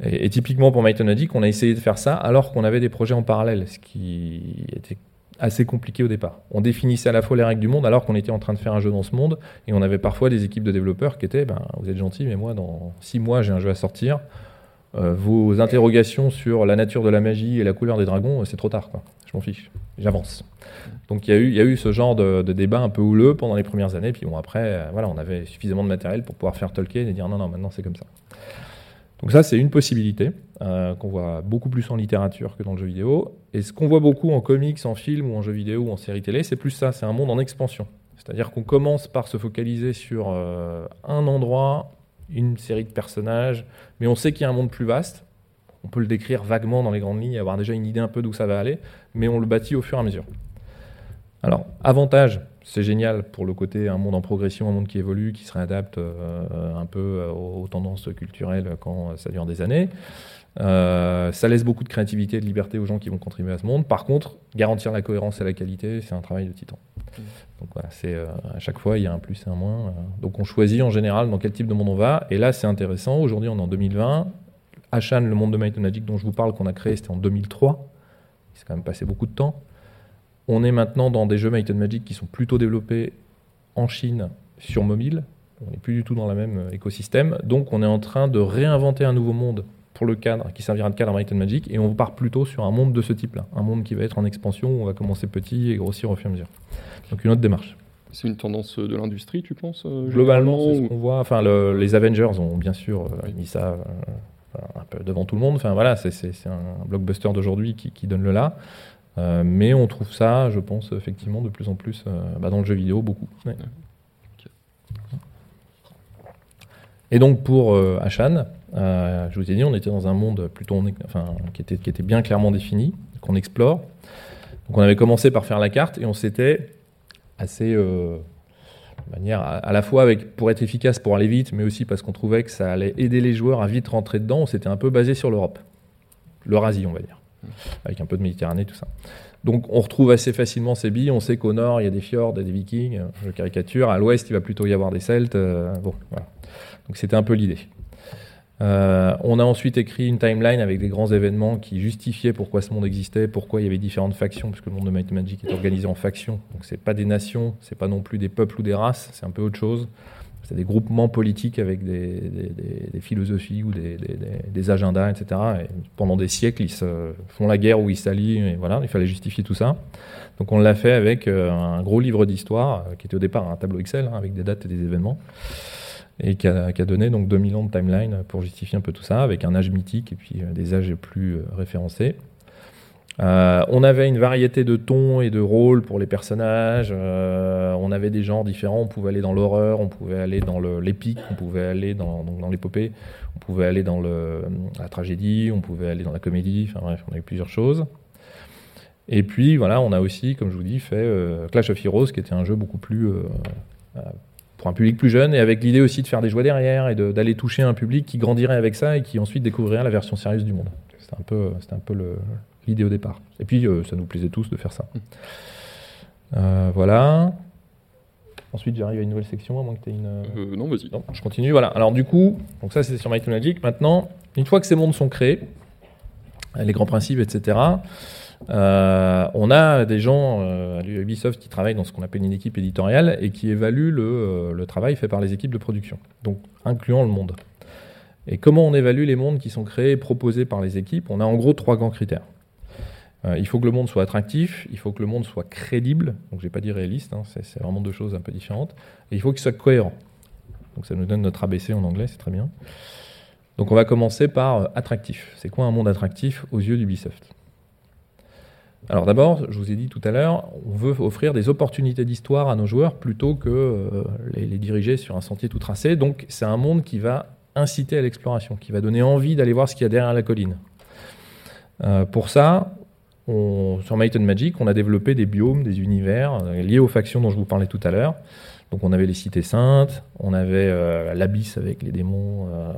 Et, typiquement pour Magic, on a essayé de faire ça alors qu'on avait des projets en parallèle, ce qui était assez compliqué au départ. On définissait à la fois les règles du monde alors qu'on était en train de faire un jeu dans ce monde, et on avait parfois des équipes de développeurs qui étaient, ben, vous êtes gentils, mais moi dans six mois j'ai un jeu à sortir. Euh, vos interrogations sur la nature de la magie et la couleur des dragons, euh, c'est trop tard. Quoi. Je m'en fiche, j'avance. Donc il y, a eu- ce genre de, de débat un peu houleux pendant les premières années, puis bon après, euh, voilà, on avait suffisamment de matériel pour pouvoir faire Tolkien et dire non, non, maintenant c'est comme ça. Donc ça, c'est une possibilité euh, qu'on voit beaucoup plus en littérature que dans le jeu vidéo. Et ce qu'on voit beaucoup en comics, en film ou en jeu vidéo ou en série télé, c'est plus ça, c'est un monde en expansion. C'est-à-dire qu'on commence par se focaliser sur euh, un endroit, une série de personnages, mais on sait qu'il y a un monde plus vaste. On peut le décrire vaguement dans les grandes lignes, avoir déjà une idée un peu d'où ça va aller, mais on le bâtit au fur et à mesure. Alors, avantage, c'est génial pour le côté un monde en progression, un monde qui évolue, qui se réadapte euh, un peu euh, aux, aux tendances culturelles quand ça dure des années. Euh, ça laisse beaucoup de créativité et de liberté aux gens qui vont contribuer à ce monde. Par contre, garantir la cohérence et la qualité, c'est un travail de titan. Donc voilà, c'est euh, à chaque fois il y a un plus et un moins. donc on choisit en général dans quel type de monde on va. Et là, c'est intéressant. Aujourd'hui, on est en 2020. Ashan, le monde de Might Magic dont je vous parle, qu'on a créé, c'était en 2003. Il s'est quand même passé beaucoup de temps. On est maintenant dans des jeux Might and Magic qui sont plutôt développés en Chine sur mobile. On n'est plus du tout dans le même euh, écosystème. Donc on est en train de réinventer un nouveau monde pour le cadre, qui servira de cadre à Might and Magic, et on part plutôt sur un monde de ce type-là. Un monde qui va être en expansion, où on va commencer petit et grossir au fur et à mesure. Donc une autre démarche. C'est une tendance de l'industrie, tu penses euh, Globalement, c'est ce qu'on voit. Enfin, le- les Avengers ont bien sûr euh, mis ça euh, un peu devant tout le monde. Enfin voilà, c'est un blockbuster d'aujourd'hui qui, qui donne le là. Euh, mais on trouve ça, je pense, effectivement, de plus en plus euh, bah, dans le jeu vidéo, beaucoup. Ouais. Et donc pour euh, Ashan, euh, je vous ai dit, on était dans un monde plutôt, en- enfin, qui était, qui était bien clairement défini, qu'on explore. Donc on avait commencé par faire la carte et on s'était assez de manière à, à la fois avec pour être efficace, pour aller vite, mais aussi parce qu'on trouvait que ça allait aider les joueurs à vite rentrer dedans. On s'était un peu basé sur l'Europe, l'Eurasie, on va dire, avec un peu de Méditerranée, tout ça. Donc on retrouve assez facilement ces billes. On sait qu'au nord il y a des fjords et des Vikings, je caricature. À l'ouest il va plutôt y avoir des Celtes. euh, voilà. Donc c'était un peu l'idée. Euh, on a ensuite écrit une timeline avec des grands événements qui justifiaient pourquoi ce monde existait, pourquoi il y avait différentes factions, puisque le monde de Might Magic est organisé en factions. Donc c'est pas des nations, c'est pas non plus des peuples ou des races, c'est un peu autre chose. C'est des groupements politiques avec des, philosophies ou des, agendas, etc. Et pendant des siècles, ils se font la guerre ou ils s'allient, et voilà, il fallait justifier tout ça. Donc on l'a fait avec euh, un gros livre d'histoire, euh, qui était au départ un tableau Excel, hein, avec des dates et des événements et qui a, qui a donné donc 2000 ans de timeline pour justifier un peu tout ça, avec un âge mythique et puis euh, des âges plus référencés. Euh, on avait une variété de tons et de rôles pour les personnages. euh, on avait des genres différents. On pouvait aller dans l'horreur, on pouvait aller dans l'épique, on pouvait aller dans, l'épopée, on pouvait aller dans la tragédie, on pouvait aller dans la comédie. Enfin bref, on avait plusieurs choses. Et puis voilà, on a aussi, comme je vous dis, fait euh, Clash of Heroes, qui était un jeu beaucoup plus pour un public plus jeune et avec l'idée aussi de faire des jouets derrière et d'aller toucher un public qui grandirait avec ça et qui ensuite découvrirait la version sérieuse du monde. C'était un peu, un peu le- l'idée au départ. Et puis euh, ça nous plaisait tous de faire ça. Euh, voilà. Ensuite, j'arrive à une nouvelle section, à moins que tu aies une. Euh, non, vas-y. Je continue. Voilà. Alors du coup, donc ça c'est sur Magic. Maintenant, une fois que ces mondes sont créés, les grands principes, etc. euh, on a des gens euh, à Ubisoft qui travaillent dans ce qu'on appelle une équipe éditoriale et qui évaluent le, euh, le travail fait par les équipes de production, donc incluant le monde. Et comment on évalue les mondes qui sont créés et proposés par les équipes? On a en gros trois grands critères. Euh, il faut que le monde soit attractif, il faut que le monde soit crédible, donc j'ai pas dit réaliste, hein, c'est vraiment deux choses un peu différentes, et il faut qu'il soit cohérent. Donc ça nous donne notre ABC en anglais, c'est très bien. Donc on va commencer par euh, attractif. C'est quoi un monde attractif aux yeux d'Ubisoft? Alors d'abord, je vous ai dit tout à l'heure, on veut offrir des opportunités d'histoire à nos joueurs plutôt que euh, les, diriger sur un sentier tout tracé. Donc c'est un monde qui va inciter à l'exploration, qui va donner envie d'aller voir ce qu'il y a derrière la colline. Pour ça, on- sur Might and Magic, on a développé des biomes, des univers euh, liés aux factions dont je vous parlais tout à l'heure. Donc on avait les cités saintes, on avait euh, l'abysse avec les démons, euh,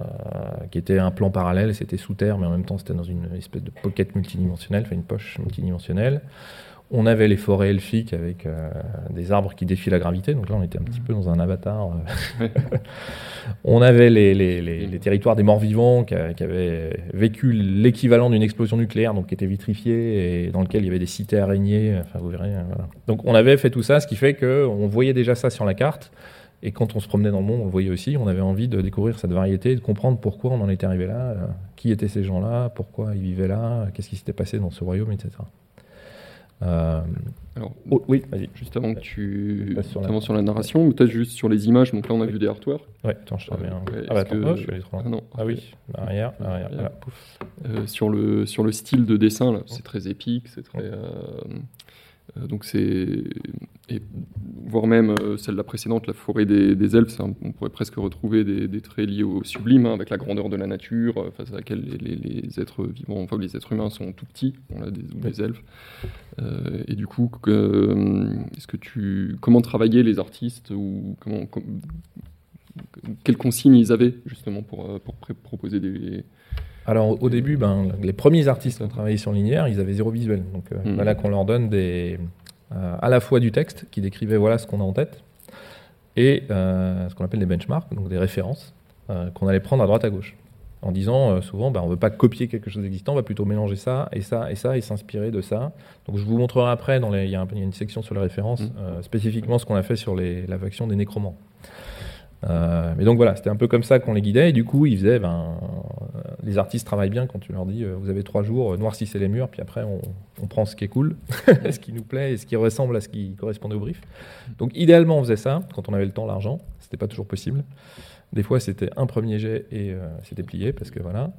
qui était un plan parallèle, c'était sous terre, mais en même temps c'était dans une espèce de pocket multidimensionnelle, enfin une poche multidimensionnelle. On avait les forêts elfiques avec euh, des arbres qui défient la gravité, donc là on était un petit peu dans un avatar. euh. on avait les, les- les- les territoires des morts vivants qui, avaient vécu l'équivalent d'une explosion nucléaire, donc qui était vitrifié et dans lequel il y avait des cités araignées. Enfin, vous verrez. euh, voilà. Donc on avait fait tout ça, ce qui fait qu'on voyait déjà ça sur la carte. Et quand on se promenait dans le monde, on le voyait aussi. On avait envie de découvrir cette variété, de comprendre pourquoi on en était arrivé là, euh, qui étaient ces gens-là, pourquoi ils vivaient là, qu'est-ce qui s'était passé dans ce royaume, etc. Euh, Alors, oh, oui, vas-y. juste avant que tu sur la- sur la narration, ou peut-être juste sur les images, donc là on a vu des artworks. Ouais, attends, je te remets un- Ouais, Ah bah attends, que- oh, je suis allé trop loin. Ah non, Ah oui, arrière, arrière, Bien. voilà, pouf. Euh, sur, le, sur le style de dessin, là, c'est très épique, c'est très. euh, euh, donc c'est. Voire même euh, celle de la précédente, la forêt des, des elfes, on pourrait presque retrouver des, des traits liés au sublime, hein, avec la grandeur de la nature, euh, face à laquelle les, les- les êtres vivants, enfin les êtres humains sont tout petits, on a des, elfes. Euh, et du coup, que- euh, est-ce que tu. Comment travailler les artistes ou comment. com- quelles consignes ils avaient justement pour, euh, pour proposer des. Alors au début, ben, les premiers artistes qui ont travaillé sur Linéaire, ils avaient zéro visuel. Donc euh, Mhm. voilà qu'on leur donne des, euh, à la fois du texte qui décrivait voilà ce qu'on a en tête et euh, ce qu'on appelle des benchmarks, donc des références qu'on allait prendre à droite à gauche. En disant souvent, ben, on ne veut pas copier quelque chose d'existant, on va plutôt mélanger ça et ça et ça et s'inspirer de ça. Donc je vous montrerai après, il y, a y une section sur les références, Mhm. spécifiquement ce qu'on a fait sur les, la faction des nécromants. Euh, mais donc voilà, c'était un peu comme ça qu'on les guidait. Et du coup, ils faisaient, ben, les artistes travaillent bien quand tu leur dis, euh, vous avez trois jours, euh, noircissez les murs, puis après on, on prend ce qui est cool, ce qui nous plaît et ce qui ressemble à ce qui correspondait au brief. Donc idéalement, on faisait ça quand on avait le temps, l'argent. C'était pas toujours possible. Des fois, c'était un premier jet et euh, c'était plié parce que voilà.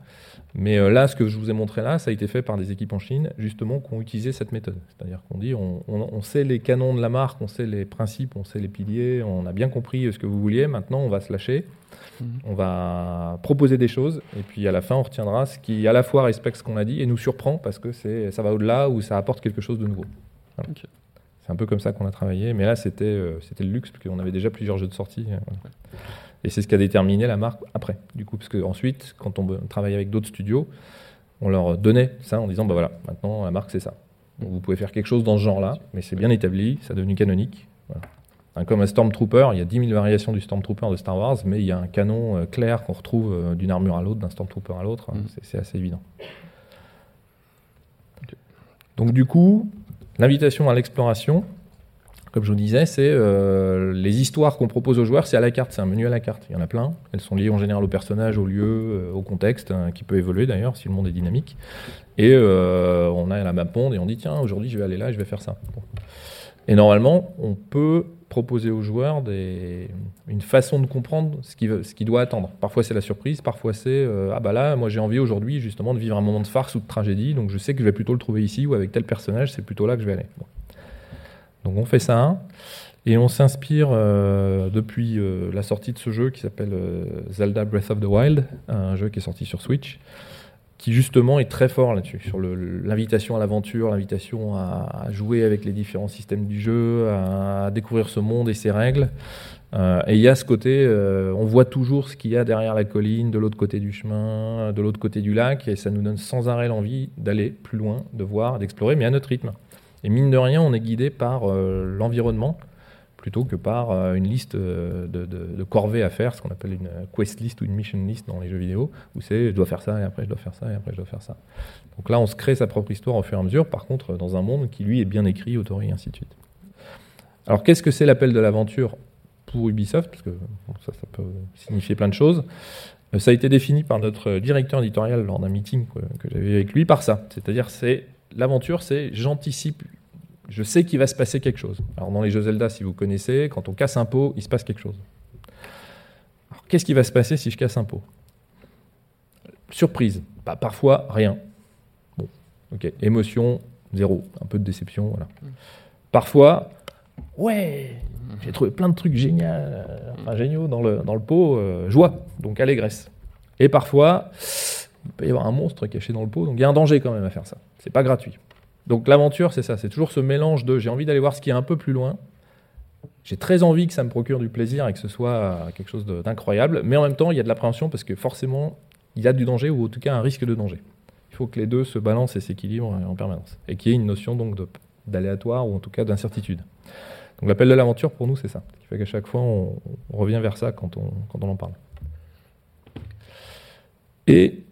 Mais euh, là, ce que je vous ai montré là, ça a été fait par des équipes en Chine, justement, qui ont utilisé cette méthode. C'est-à-dire qu'on dit, on, on- on sait les canons de la marque, on sait les principes, on sait les piliers, on a bien compris ce que vous vouliez. Maintenant, on va se lâcher, Mhm. on va proposer des choses, et puis à la fin, on retiendra ce qui, à la fois, respecte ce qu'on a dit et nous surprend parce que ça va au-delà ou ça apporte quelque chose de nouveau. Voilà. C'est un peu comme ça qu'on a travaillé, mais là, c'était, euh, c'était le luxe parce qu'on avait déjà plusieurs jeux de sortie. euh, voilà. Et c'est ce qui a déterminé la marque après, du coup, parce que ensuite, quand on travaillait avec d'autres studios, on leur donnait ça en disant, bah voilà, maintenant la marque c'est ça. Donc, vous pouvez faire quelque chose dans ce genre-là, mais c'est bien établi, ça est devenu canonique. Voilà. Comme un Stormtrooper, il y a 10 000 variations du Stormtrooper de Star Wars, mais il y a un canon euh, clair qu'on retrouve euh, d'une armure à l'autre, d'un Stormtrooper à l'autre. c'est- c'est assez évident. Donc du coup, l'invitation à l'exploration, comme je vous disais, c'est euh, les histoires qu'on propose aux joueurs, c'est à la carte, c'est un menu à la carte. Il y en a plein. Elles sont liées en général au personnage, au lieu, euh, au contexte, hein, qui peut évoluer d'ailleurs si le monde est dynamique. Et euh, on a la map monde et on dit tiens, aujourd'hui je vais aller là, je vais faire ça. Et normalement, on peut proposer aux joueurs une façon de comprendre ce qu'il doit attendre. Parfois c'est la surprise, parfois c'est ah bah là, moi j'ai envie aujourd'hui justement de vivre un moment de farce ou de tragédie, donc je sais que je vais plutôt le trouver ici ou avec tel personnage, c'est plutôt là que je vais aller. Donc on fait ça. Et on s'inspire euh, depuis euh, la sortie de ce jeu qui s'appelle euh, Zelda Breath of the Wild, un jeu qui est sorti sur Switch, qui justement est très fort là-dessus, sur l'invitation à l'aventure, l'invitation à, jouer avec les différents systèmes du jeu, à, découvrir ce monde et ses règles. Et il y a ce côté, on voit toujours ce qu'il y a derrière la colline, de l'autre côté du chemin, de l'autre côté du lac, et ça nous donne sans arrêt l'envie d'aller plus loin, de voir, d'explorer, mais à notre rythme. Et mine de rien, on est guidé par euh, l'environnement plutôt que par euh, une liste euh, de, corvées à faire, ce qu'on appelle une quest list ou une mission list dans les jeux vidéo, où c'est je dois faire ça, et après je dois faire ça, et après je dois faire ça. Donc là, on se crée sa propre histoire au fur et à mesure, par contre, dans un monde qui lui est bien écrit, autoré, et ainsi de suite. Alors qu'est-ce que c'est l'appel de l'aventure pour Ubisoft? Parce que ça, ça peut signifier plein de choses. Ça a été défini par notre directeur éditorial lors d'un meeting que, que j'avais avec lui par ça. C'est-à-dire, c'est l'aventure, c'est j'anticipe, je sais qu'il va se passer quelque chose. Alors dans les jeux Zelda, si vous connaissez, quand on casse un pot, il se passe quelque chose. Alors qu'est-ce qui va se passer si je casse un pot? Surprise. Bah, parfois, rien. Bon, ok. Émotion, zéro. Un peu de déception, voilà. Parfois, ouais, j'ai trouvé plein de trucs géniaux, enfin, géniaux dans le, dans le pot, euh, joie, donc allégresse. Et parfois, il peut y avoir un monstre caché dans le pot, donc il y a un danger quand même à faire ça. C'est pas gratuit. Donc l'aventure, c'est ça, c'est toujours ce mélange de j'ai envie d'aller voir ce qui est un peu plus loin, j'ai très envie que ça me procure du plaisir et que ce soit euh, quelque chose d'incroyable, mais en même temps, il y a de l'appréhension parce que forcément, il y a du danger ou en tout cas un risque de danger. Il faut que les deux se balancent et s'équilibrent euh, en permanence. Et qu'il y ait une notion donc d'aléatoire ou en tout cas d'incertitude. Donc l'appel de l'aventure pour nous, c'est ça. Ce qui fait qu'à chaque fois, on, on revient vers ça quand on, quand on en parle. Et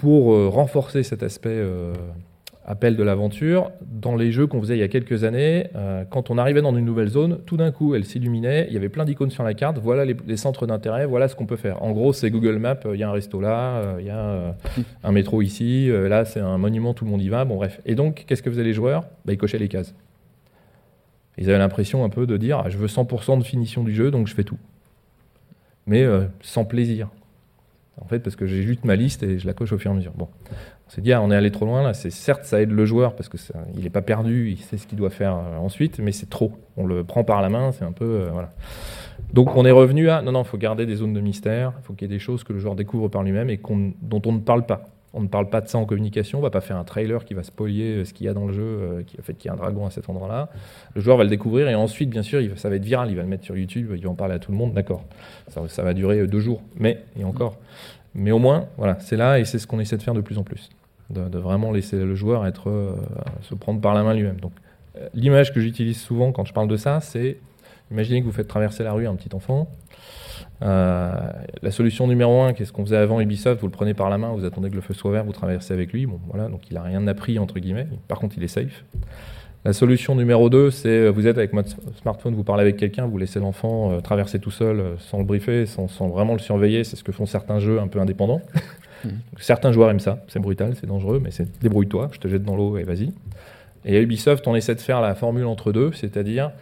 pour euh, renforcer cet aspect euh, appel de l'aventure, dans les jeux qu'on faisait il y a quelques années, euh, quand on arrivait dans une nouvelle zone, tout d'un coup, elle s'illuminait, il y avait plein d'icônes sur la carte, voilà les, centres d'intérêt, voilà ce qu'on peut faire. En gros, c'est Google Maps, il y a un resto là, il y a un métro ici, là c'est un monument, tout le monde y va, bon bref. Et donc, qu'est-ce que faisaient les joueurs? Bah, Ils cochaient les cases. Ils avaient l'impression un peu de dire, ah, je veux 100% de finition du jeu, donc je fais tout. Mais sans plaisir. En fait, parce que j'ai juste ma liste et je la coche au fur et à mesure. Bon, on s'est dit, ah, on est allé trop loin là. C'est certes, ça aide le joueur parce que il n'est pas perdu, il sait ce qu'il doit faire euh, ensuite, mais c'est trop. On le prend par la main, c'est un peu euh, voilà. Donc on est revenu à non non, faut garder des zones de mystère, faut qu'il y ait des choses que le joueur découvre par lui-même et dont on ne parle pas. On ne parle pas de ça en communication, on va pas faire un trailer qui va spoiler euh, ce qu'il y a dans le jeu, euh, qui a fait qu'il y a un dragon à cet endroit-là. Le joueur va le découvrir et ensuite, bien sûr, ça va être viral, il va le mettre sur YouTube, il va en parler à tout le monde, d'accord. Ça, va durer euh, deux jours, mais et encore. Mais au moins, voilà, c'est là et c'est ce qu'on essaie de faire de plus en plus. De, vraiment laisser le joueur être, se prendre par la main lui-même. Donc, l'image que j'utilise souvent quand je parle de ça, c'est imaginez que vous faites traverser la rue un petit enfant. Euh, la solution numéro un, qu'est-ce qu'on faisait avant Ubisoft? Vous le prenez par la main, vous attendez que le feu soit vert, vous traversez avec lui. Bon, voilà, donc il a rien appris entre guillemets. Par contre, il est safe. La solution numéro 2, c'est euh, vous êtes avec votre smartphone, vous parlez avec quelqu'un, vous laissez l'enfant euh, traverser tout seul euh, sans le briefer, sans, sans vraiment le surveiller. C'est ce que font certains jeux un peu indépendants. certains joueurs aiment ça, c'est brutal, c'est dangereux, mais c'est débrouille-toi, je te jette dans l'eau et vas-y. Et à Ubisoft, on essaie de faire la formule entre deux, c'est-à-dire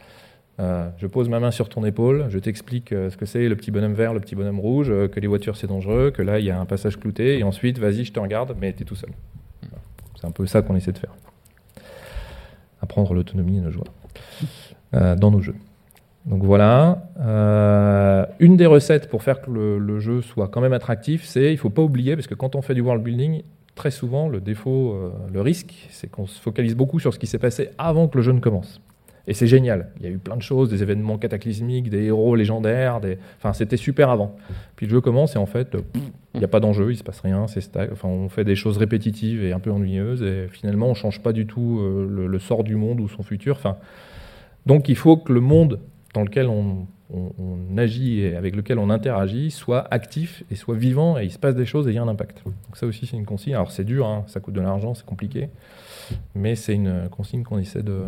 euh, je pose ma main sur ton épaule, je t'explique euh, ce que c'est le petit bonhomme vert, le petit bonhomme rouge, euh, que les voitures c'est dangereux, que là il y a un passage clouté, et ensuite vas-y, je te regarde, mais t'es tout seul. C'est un peu ça qu'on essaie de faire. Apprendre l'autonomie de nos joueurs dans nos jeux. Donc voilà. Une des recettes pour faire que le, le jeu soit quand même attractif, c'est il faut pas oublier, parce que quand on fait du world building, très souvent le défaut, le risque, c'est qu'on se focalise beaucoup sur ce qui s'est passé avant que le jeu ne commence. Et c'est génial. Il y a eu plein de choses, des événements cataclysmiques, des héros légendaires. Enfin, c'était super avant. Puis le jeu commence et en fait, euh, il n'y a pas d'enjeu, il se passe rien. On fait des choses répétitives et un peu ennuyeuses. Et finalement, on change pas du tout euh, le, sort du monde ou son futur. Enfin, donc, il faut que le monde dans lequel on, agit et avec lequel on interagit soit actif et soit vivant et il se passe des choses et il y a un impact. Donc ça aussi, c'est une consigne. Alors c'est dur, hein, ça coûte de l'argent, c'est compliqué, mais c'est une consigne qu'on essaie de-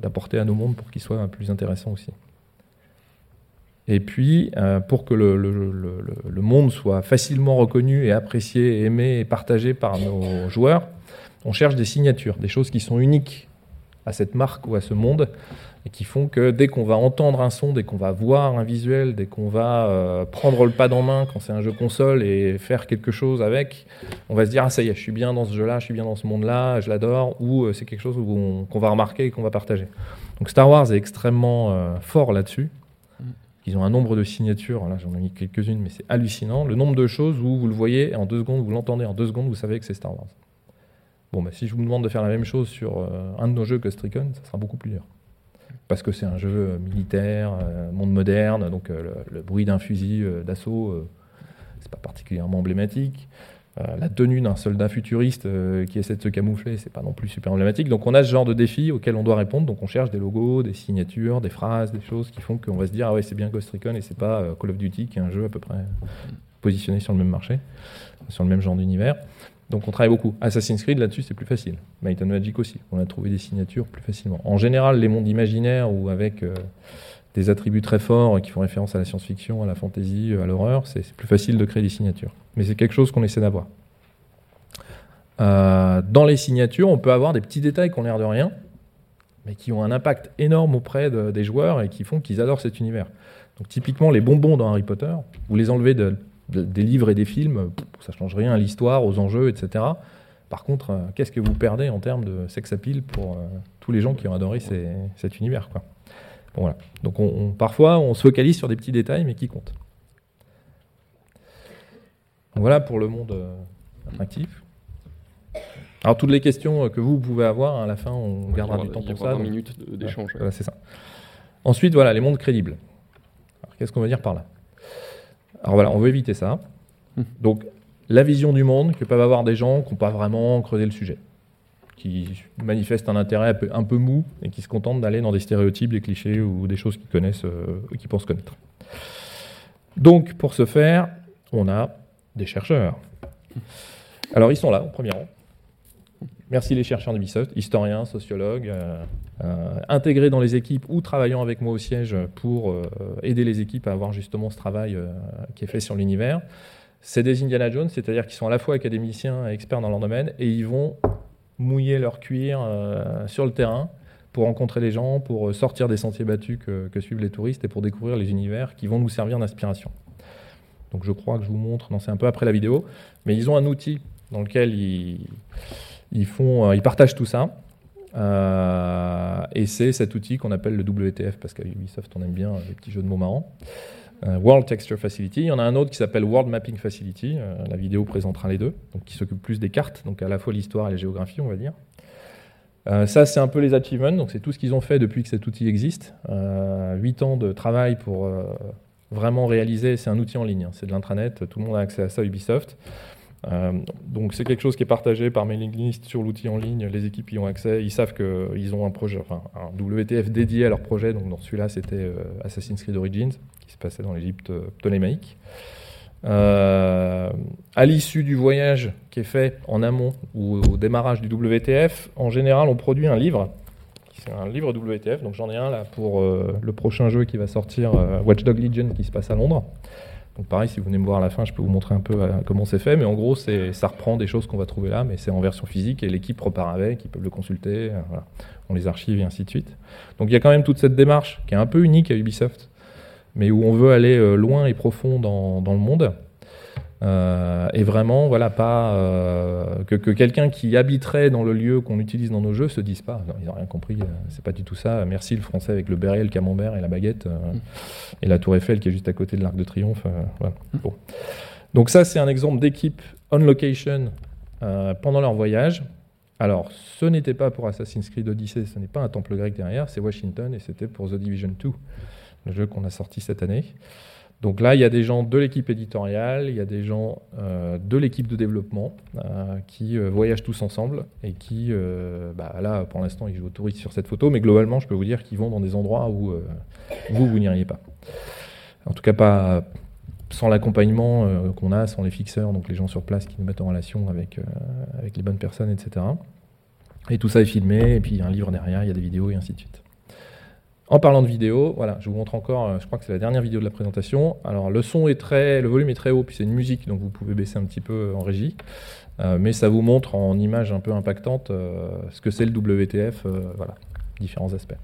d'apporter à nos mondes pour qu'ils soient plus intéressants aussi. Et puis, euh, pour que le, monde soit facilement reconnu et apprécié, aimé et partagé par nos joueurs, on cherche des signatures, des choses qui sont uniques à cette marque ou à ce monde et qui font que dès qu'on va entendre un son, dès qu'on va voir un visuel, dès qu'on va euh, prendre le pad en main quand c'est un jeu console et faire quelque chose avec, on va se dire ah ça y est, je suis bien dans ce jeu-là, je suis bien dans ce monde-là, je l'adore, ou euh, c'est quelque chose qu'on va remarquer et qu'on va partager. Donc Star Wars est extrêmement euh, fort là-dessus. Ils ont un nombre de signatures, là j'en ai mis quelques-unes, mais c'est hallucinant. Le nombre de choses où vous le voyez en deux secondes, vous l'entendez en deux secondes, vous savez que c'est Star Wars. Bon, bah, si je vous demande de faire la même chose sur euh, un de nos jeux Ghost Recon, ça sera beaucoup plus dur. Parce que c'est un jeu euh, militaire, euh, monde moderne, donc le, bruit d'un fusil d'assaut, c'est pas particulièrement emblématique. La tenue d'un soldat futuriste qui essaie de se camoufler, c'est pas non plus super emblématique. Donc on a ce genre de défis auxquels on doit répondre. Donc on cherche des logos, des signatures, des phrases, des choses qui font qu'on va se dire ah ouais c'est bien Ghost Recon et c'est pas Call of Duty qui est un jeu à peu près positionné sur le même marché, sur le même genre d'univers. Donc on travaille beaucoup. Assassin's Creed là-dessus c'est plus facile. Might Magic aussi. On a trouvé des signatures plus facilement. En général les mondes imaginaires ou avec euh, des attributs très forts qui font référence à la science-fiction, à la fantasy, à l'horreur, c'est plus facile de créer des signatures. Mais c'est quelque chose qu'on essaie d'avoir. Euh, dans les signatures, on peut avoir des petits détails qui ont l'air de rien, mais qui ont un impact énorme auprès de- des joueurs et qui font qu'ils adorent cet univers. Donc typiquement les bonbons dans Harry Potter, vous les enlevez de- des livres et des films, ça change rien à l'histoire, aux enjeux, etc. Par contre, euh, qu'est-ce que vous perdez en termes de sex appeal pour euh, tous les gens qui ont adoré ces- cet univers quoi. Bon, voilà. Donc on- on- parfois on se focalise sur des petits détails mais qui comptent. Voilà pour le monde euh, attractif. Alors toutes les questions que vous pouvez avoir, hein, à la fin on gardera du temps pour ça. 20 donc- minutes d'échange. voilà, c'est ça. Ensuite, voilà, les mondes crédibles. Alors, qu'est-ce qu'on veut dire par là? Alors voilà, on veut éviter ça. Hmm. Donc, la vision du monde que peuvent avoir des gens qui n'ont pas vraiment creusé le sujet, qui manifestent un intérêt un peu, un peu mou et qui se contentent d'aller dans des stéréotypes, des clichés ou des choses qu'ils connaissent, euh, qu'ils pensent connaître. Donc, pour ce faire, on a des chercheurs. Alors, ils sont là, au premier rang. Merci les chercheurs d'Ubisoft, historiens, sociologues, euh, euh, intégrés dans les équipes ou travaillant avec moi au siège pour euh, aider les équipes à avoir justement ce travail qui est fait sur l'univers. C'est des Indiana Jones, c'est-à-dire qu'ils sont à la fois académiciens et experts dans leur domaine et ils vont mouiller leur cuir sur le terrain pour rencontrer les gens, pour sortir des sentiers battus que, que suivent les touristes et pour découvrir les univers qui vont nous servir d'inspiration. Donc je crois que je vous montre, non c'est un peu après la vidéo, mais ils ont un outil dans lequel ils, ils, font, euh, ils partagent tout ça. Euh, et c'est cet outil qu'on appelle le WTF, parce qu'à Ubisoft, on aime bien euh, les petits jeux de mots marrants. World Texture Facility. Il y en a un autre qui s'appelle World Mapping Facility. la vidéo présentera les deux, donc qui s'occupe plus des cartes, donc à la fois l'histoire et la géographie, on va dire. Ça, c'est un peu les achievements, donc c'est tout ce qu'ils ont fait depuis que cet outil existe. Euh, 8 ans de travail pour vraiment réalisé, c'est un outil en ligne, hein. c'est de l'intranet, tout le monde a accès à ça, Ubisoft. Euh, donc c'est quelque chose qui est partagé par mailing list sur l'outil en ligne, les équipes y ont accès, ils savent qu'ils ont un projet, enfin un WTF dédié à leur projet, donc dans celui-là c'était euh, Assassin's Creed Origins, qui se passait dans l'Égypte euh, ptolémaïque. Euh, à l'issue du voyage qui est fait en amont ou au démarrage du WTF, en général on produit un livre, c'est un livre WTF, donc j'en ai un là pour le prochain jeu qui va sortir, Watchdog Legion, qui se passe à Londres. Donc pareil, si vous venez me voir à la fin, je peux vous montrer un peu euh, comment c'est fait. Mais en gros, ça reprend des choses qu'on va trouver là, mais c'est en version physique et l'équipe repart avec, ils peuvent le consulter. Euh. On les archive et ainsi de suite. Donc il y a quand même toute cette démarche qui est un peu unique à Ubisoft, mais où on veut aller euh, loin et profond dans, dans le monde. Euh, et vraiment, voilà, pas euh, que, quelqu'un qui habiterait dans le lieu qu'on utilise dans nos jeux se dise pas, non, ils n'ont rien compris, euh, c'est pas du tout ça. Merci le français avec le béret, le camembert et la baguette, mm. et la tour Eiffel qui est juste à côté de l'Arc de Triomphe. Voilà. Mm. Bon. Donc ça, c'est un exemple d'équipe on location pendant leur voyage. Alors, ce n'était pas pour Assassin's Creed Odyssey, ce n'est pas un temple grec derrière, c'est Washington et c'était pour The Division 2, le jeu qu'on a sorti cette année. Donc là, il y a des gens de l'équipe éditoriale, il y a des gens euh, de l'équipe de développement euh, qui euh, voyagent tous ensemble et qui, bah, là, pour l'instant, ils jouent au touristes sur cette photo, mais globalement, je peux vous dire qu'ils vont dans des endroits où vous, vous n'iriez pas. En tout cas, pas sans l'accompagnement qu'on a, sans les fixeurs, donc les gens sur place qui nous mettent en relation avec les bonnes personnes, etc. Et tout ça est filmé, et puis il y a un livre derrière, il y a des vidéos, et ainsi de suite. En parlant de vidéo, voilà, je vous montre encore, euh, je crois que c'est la dernière vidéo de la présentation. Alors le son est très, le volume est très haut, puis c'est une musique, donc vous pouvez baisser un petit peu euh, en régie. Euh, mais ça vous montre en image un peu impactante ce que c'est le WTF, voilà, différents aspects.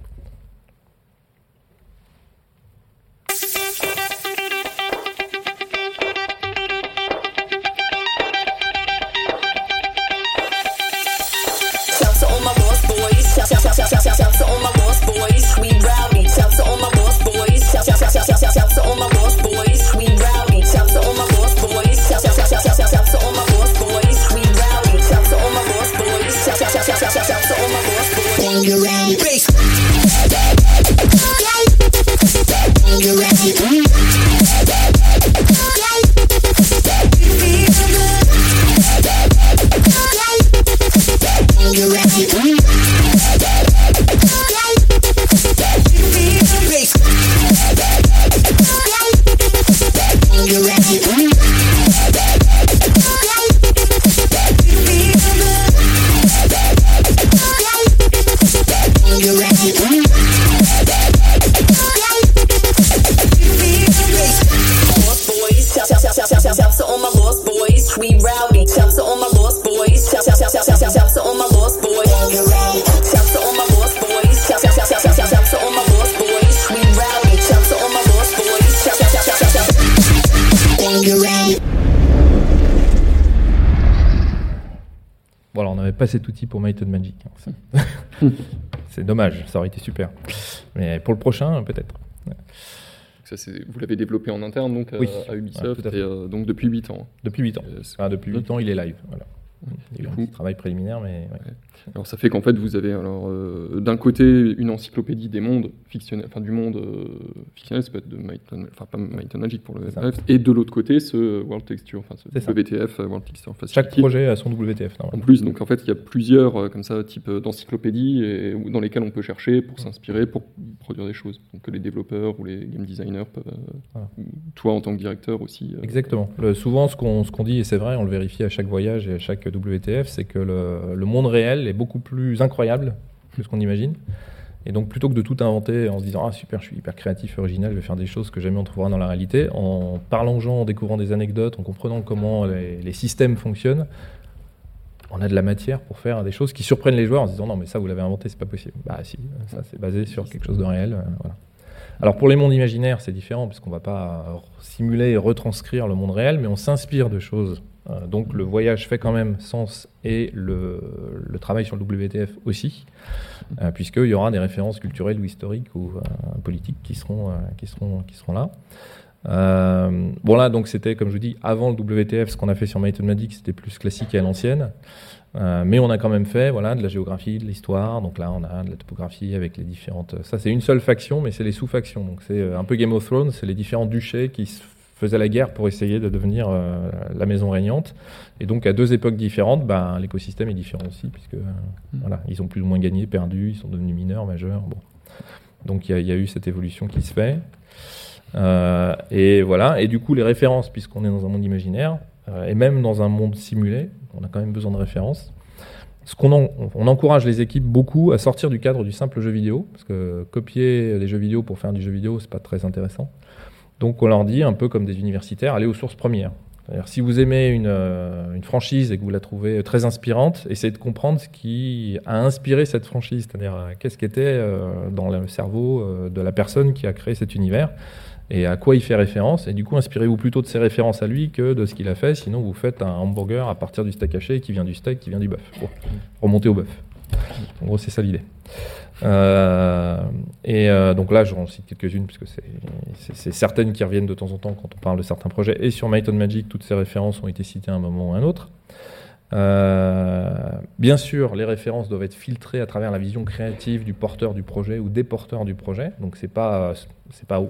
myself, self, self, self, self, self, so on my pas cet outil pour Might Magic. Hein. c'est dommage, ça aurait été super. Mais pour le prochain, peut-être. Ça, vous l'avez développé en interne donc à, Ubisoft, euh, donc depuis 8 ans. Depuis 8 ans. Euh, depuis 8 ans, il est live. Voilà. Il y a un travail préliminaire, mais. Alors ça fait qu'en fait vous avez alors euh, d'un côté une encyclopédie des mondes fictionnels, enfin du monde euh, fictionnel, ça peut être de enfin pas Magic pour le bref, et de l'autre côté ce World Texture, enfin ce WTF, euh, World Texture Chaque projet a son WTF. En plus, donc en fait il y a plusieurs comme ça types d'encyclopédies dans lesquelles on peut chercher pour s'inspirer, pour produire des choses. Donc que les développeurs ou les game designers peuvent, toi en tant que directeur aussi. Exactement. souvent ce qu'on ce qu'on dit et c'est vrai, on le vérifie à chaque voyage et à chaque WTF, c'est que le, le monde réel est beaucoup plus incroyable que ce qu'on imagine. Et donc, plutôt que de tout inventer en se disant Ah, super, je suis hyper créatif, original, je vais faire des choses que jamais on trouvera dans la réalité, en parlant en découvrant des anecdotes, en comprenant comment les, systèmes fonctionnent, on a de la matière pour faire des choses qui surprennent les joueurs en se disant Non, mais ça, vous l'avez inventé, c'est pas possible. Bah, si, ça, c'est basé sur quelque chose de réel. Euh, voilà. Alors, pour les mondes imaginaires, c'est différent, puisqu'on va pas simuler et retranscrire le monde réel, mais on s'inspire de choses donc le voyage fait quand même sens et le, travail sur le WTF aussi, euh, puisqu'il y aura des références culturelles ou historiques ou euh, politiques qui seront, qui seront, qui seront là. bon là, donc c'était, comme je vous dis, avant le WTF, ce qu'on a fait sur Might Magic, c'était plus classique et à l'ancienne. Euh, mais on a quand même fait voilà, de la géographie, de l'histoire. Donc là, on a de la topographie avec les différentes. Ça, c'est une seule faction, mais c'est les sous-factions. Donc c'est euh, un peu Game of Thrones, c'est les différents duchés qui se faisaient la guerre pour essayer de devenir euh, la maison régnante. Et donc à deux époques différentes, ben, l'écosystème est différent aussi, puisque voilà, ils ont plus ou moins gagné, perdu, ils sont devenus mineurs, majeurs. Bon. Donc il y, y, a eu cette évolution qui se fait. et voilà. Et du coup, les références, puisqu'on est dans un monde imaginaire, et même dans un monde simulé, on a quand même besoin de références. Ce qu'on on encourage les équipes beaucoup à sortir du cadre du simple jeu vidéo, parce que copier des jeux vidéo pour faire du jeu vidéo, c'est pas très intéressant. Donc on leur dit, un peu comme des universitaires, allez aux sources premières. Si vous aimez une, euh, une, franchise et que vous la trouvez très inspirante, essayez de comprendre ce qui a inspiré cette franchise, c'est-à-dire euh, qu'est-ce qui était euh, dans le cerveau de la personne qui a créé cet univers et à quoi il fait référence. Et du coup, inspirez-vous plutôt de ses références à lui que de ce qu'il a fait. Sinon, vous faites un hamburger à partir du steak haché qui vient du steak, qui vient du bœuf. Remontez au bœuf. En gros, c'est ça l'idée. Euh, et euh, donc là, j'en cite quelques-unes, puisque c'est certaines qui reviennent de temps en temps quand on parle de certains projets. Et sur Might Magic, toutes ces références ont été citées à un moment ou à un autre. Euh, bien sûr, les références doivent être filtrées à travers la vision créative du porteur du projet ou des porteurs du projet. Donc c'est pas pas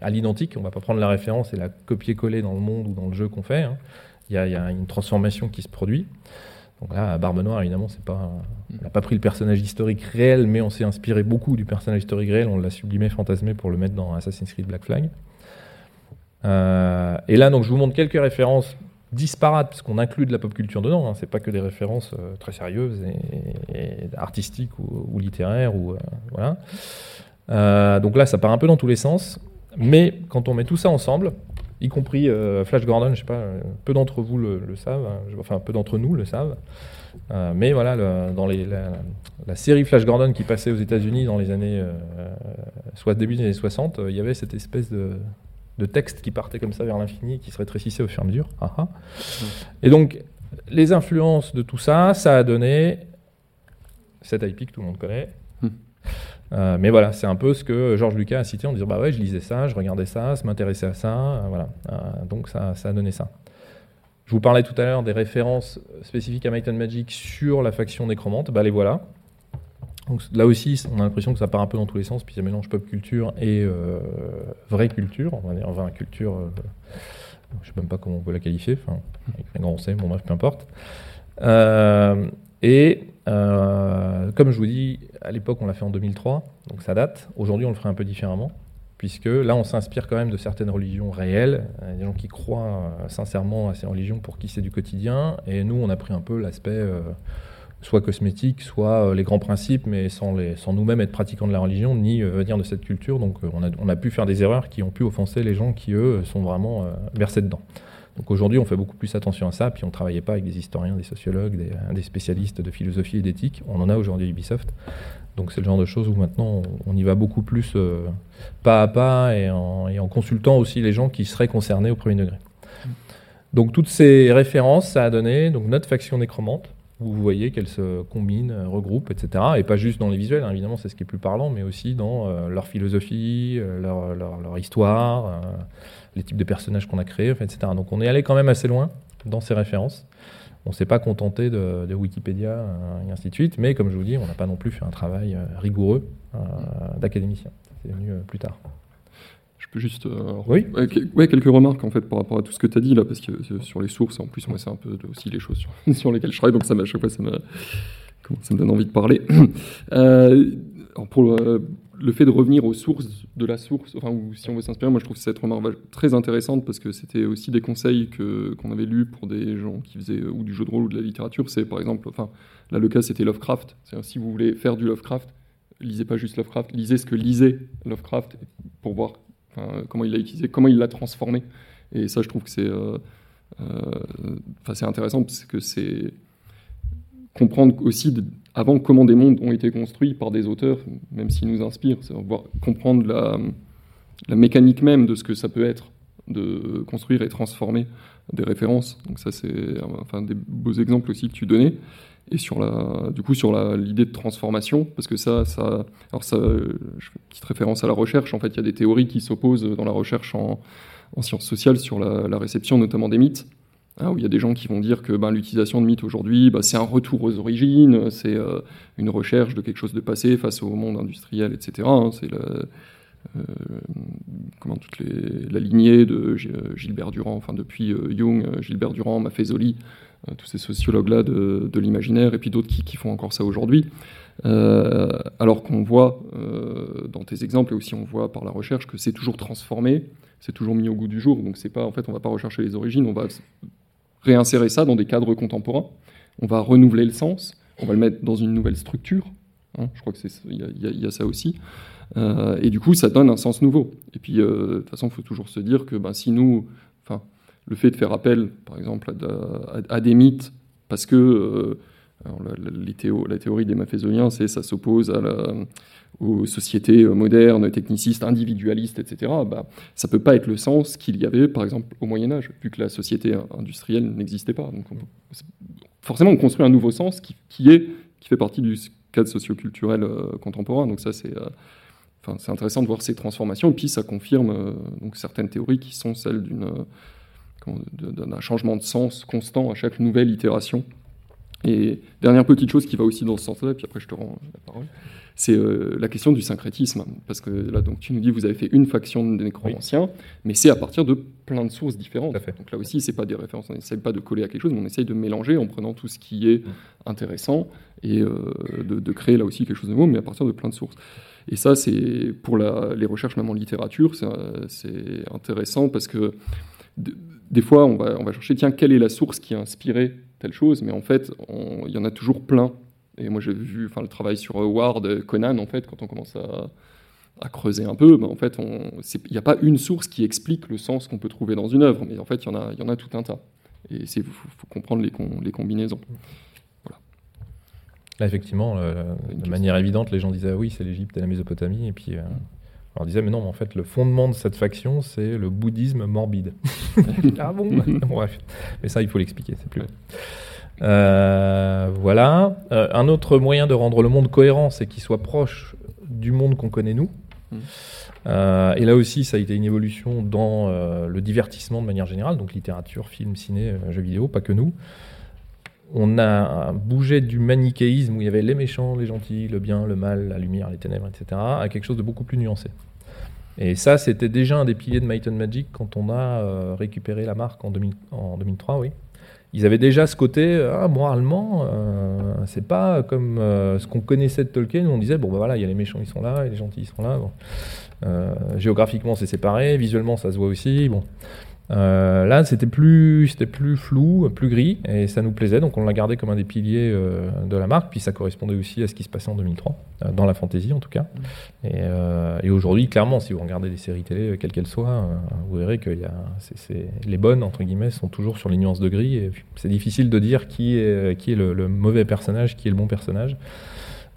à l'identique. On ne va pas prendre la référence et la copier-coller dans le monde ou dans le jeu qu'on fait. Hein. Il, y a, une transformation qui se produit. Donc là, Barbe Noire, évidemment, c'est pas, on n'a pas pris le personnage historique réel, mais on s'est inspiré beaucoup du personnage historique réel. On l'a sublimé, fantasmé pour le mettre dans Assassin's Creed Black Flag. Euh, et là, donc, je vous montre quelques références disparates, parce qu'on inclut de la pop culture dedans. Hein. C'est pas que des références euh, très sérieuses et, artistiques ou, littéraires. Ou, euh, voilà. donc là, ça part un peu dans tous les sens. Mais quand on met tout ça ensemble, y compris euh, Flash Gordon, je sais pas, euh, peu d'entre vous le, savent, hein, enfin peu d'entre nous le savent. Euh, mais voilà, dans les, la, série Flash Gordon qui passait aux États-Unis dans les années, soit début des années 60, il y avait cette espèce de, de, texte qui partait comme ça vers l'infini, qui se rétrécissait au fur et à mesure. Ah, ah. Et donc, les influences de tout ça, ça a donné cette IP que tout le monde connaît, euh, mais voilà, c'est un peu ce que Georges Lucas a cité en disant bah ouais, je lisais ça, je regardais ça, ça m'intéressait à ça, euh, voilà. Euh, donc ça, ça a donné ça. Je vous parlais tout à l'heure des références spécifiques à Might and Magic sur la faction nécromante, bah les voilà. Donc là aussi, on a l'impression que ça part un peu dans tous les sens, puis ça mélange pop culture et vraie culture, on va dire vraie culture, je sais même pas comment on peut la qualifier, enfin, avec un grand C, bon bref, peu importe. et euh, comme je vous dis, à l'époque, on l'a fait en 2003, donc ça date. Aujourd'hui, on le ferait un peu différemment, puisque là, on s'inspire quand même de certaines religions réelles, euh, des gens qui croient euh, sincèrement à ces religions pour qui c'est du quotidien, et nous, on a pris un peu l'aspect soit cosmétique, soit les grands principes, mais sans, sans nous-mêmes être pratiquants de la religion, ni venir de cette culture. Donc on a, on a, pu faire des erreurs qui ont pu offenser les gens qui, eux, sont vraiment versés dedans. Donc aujourd'hui, on fait beaucoup plus attention à ça, puis on ne travaillait pas avec des historiens, des sociologues, des, spécialistes de philosophie et d'éthique. On en a aujourd'hui Ubisoft. Donc c'est le genre de choses où maintenant on y va beaucoup plus euh, pas à pas et en, consultant aussi les gens qui seraient concernés au premier degré. Donc toutes ces références, ça a donné donc notre faction nécromante, où vous voyez qu'elles se combinent, regroupent, etc. Et pas juste dans les visuels, hein, évidemment c'est ce qui est plus parlant, mais aussi dans euh, leur philosophie, euh, leur, histoire les types de personnages qu'on a créés, etc. Donc on est allé quand même assez loin dans ces références. On ne s'est pas contenté de, Wikipédia euh, et ainsi de suite, mais comme je vous dis, on n'a pas non plus fait un travail euh, rigoureux euh, d'académicien. C'est venu plus tard. Peux juste. oui ouais, quelques remarques en fait par rapport à tout ce que tu as dit là, parce que sur les sources, en plus, moi, c'est un peu aussi les choses sur, lesquelles je travaille, donc ça, à chaque fois, ça, ça me donne envie de parler. pour le fait de revenir aux sources de la source, enfin, ou si on veut s'inspirer, moi je trouve cette remarque très intéressante parce que c'était aussi des conseils que, qu'on avait lus pour des gens qui faisaient ou du jeu de rôle ou de la littérature. C'est par exemple, enfin, là le cas c'était Lovecraft. C'est si vous voulez faire du Lovecraft, lisez pas juste Lovecraft, lisez ce que lisait Lovecraft pour voir comment il l'a utilisé, comment il l'a transformé. Et ça, je trouve que c'est, euh, euh, c'est intéressant parce que c'est comprendre aussi avant comment des mondes ont été construits par des auteurs, même s'ils nous inspirent, voir comprendre la, la, mécanique même de ce que ça peut être de construire et transformer des références. Donc ça c'est enfin des beaux exemples aussi que tu donnais. Et sur la, du coup sur l'idée de transformation, parce que ça, ça, alors ça, je fais une petite référence à la recherche. En fait, il y a des théories qui s'opposent dans la recherche en, en sciences sociales sur la, réception, notamment des mythes. Hein, où il y a des gens qui vont dire que ben, l'utilisation de mythes aujourd'hui, ben, c'est un retour aux origines, c'est euh, une recherche de quelque chose de passé face au monde industriel, etc. Hein, c'est comment toute les, la lignée de Gilbert Durand, enfin depuis Jung, Gilbert Durand, Maffezoli, tous ces sociologues-là de, l'imaginaire, et puis d'autres qui, font encore ça aujourd'hui. alors qu'on voit dans tes exemples, et aussi on voit par la recherche, que c'est toujours transformé, c'est toujours mis au goût du jour. Donc c'est pas, en fait, on va pas rechercher les origines, on va réinsérer ça dans des cadres contemporains. On va renouveler le sens, on va le mettre dans une nouvelle structure. Hein, je crois que il y, a ça aussi. Euh, et du coup, ça donne un sens nouveau. Et puis, euh, de toute façon, il faut toujours se dire que ben, si nous, enfin, le fait de faire appel, par exemple, à, des mythes, parce que euh, la, théorie des maphésoliens, c'est ça s'oppose aux sociétés modernes, technicistes, individualistes, etc., bah, ça ne peut pas être le sens qu'il y avait, par exemple, au Moyen Âge, vu que la société industrielle n'existait pas. Donc forcément, on construit un nouveau sens qui, qui, est, qui fait partie du cadre socioculturel contemporain. Donc ça, c'est c'est intéressant de voir ces transformations. Et puis, ça confirme donc, certaines théories qui sont celles d'une, d'un changement de sens constant à chaque nouvelle itération. Et dernière petite chose qui va aussi dans ce sens-là, puis après je te rends la parole, c'est euh, la question du syncrétisme. Parce que là, donc, tu nous dis, vous avez fait une faction des nécromanciens, mais c'est à partir de plein de sources différentes. Donc là aussi, c'est pas des références, on n'essaye pas de coller à quelque chose, mais on essaye de mélanger en prenant tout ce qui est mm. intéressant et euh, de, créer là aussi quelque chose de nouveau, mais à partir de plein de sources. Et ça, c'est pour les recherches même en littérature, c'est intéressant parce que des fois, on va, on va chercher, tiens, quelle est la source qui a inspiré telle chose, mais en fait, il y en a toujours plein et moi, j'ai vu enfin, le travail sur Ward, Conan, en fait, quand on commence à, à creuser un peu, ben, en fait, il n'y a pas une source qui explique le sens qu'on peut trouver dans une œuvre, mais en fait, il y, en a, y en a tout un tas. Et il faut, faut, comprendre les, les combinaisons. Voilà. Là, effectivement, euh, de manière évidente, les gens disaient ah oui, c'est l'Égypte et la Mésopotamie, et puis. Euh, on disait, mais non, mais en fait, le fondement de cette faction, c'est le bouddhisme morbide. ah bon? Bref. Mais ça, il faut l'expliquer, c'est plus. Euh, voilà. Euh, un autre moyen de rendre le monde cohérent, c'est qu'il soit proche du monde qu'on connaît nous. Mmh. Euh, et là aussi, ça a été une évolution dans le divertissement de manière générale, donc littérature, film, ciné, jeux vidéo, pas que nous. On a bougé du manichéisme où il y avait les méchants, les gentils, le bien, le mal, la lumière, les ténèbres, etc., à quelque chose de beaucoup plus nuancé. Et ça, c'était déjà un des piliers de Might and Magic quand on a récupéré la marque en, en 2003, oui ils avaient déjà ce côté, ah, moralement, euh, c'est pas comme euh, ce qu'on connaissait de Tolkien, où on disait, bon, bah voilà, il y a les méchants, ils sont là, et les gentils, ils sont là. Euh, géographiquement, c'est séparé, visuellement, ça se voit aussi. Bon. Euh, là, c'était plus, c'était plus flou, plus gris, et ça nous plaisait, donc on l'a gardé comme un des piliers euh, de la marque. Puis ça correspondait aussi à ce qui se passait en 2003, euh, dans la fantasy en tout cas. Mmh. Et, et aujourd'hui, clairement, si vous regardez les séries télé, quelles qu'elles soient, vous verrez que y a, les bonnes entre guillemets sont toujours sur les nuances de gris. Et c'est difficile de dire qui est qui est le, le, mauvais personnage, qui est le bon personnage.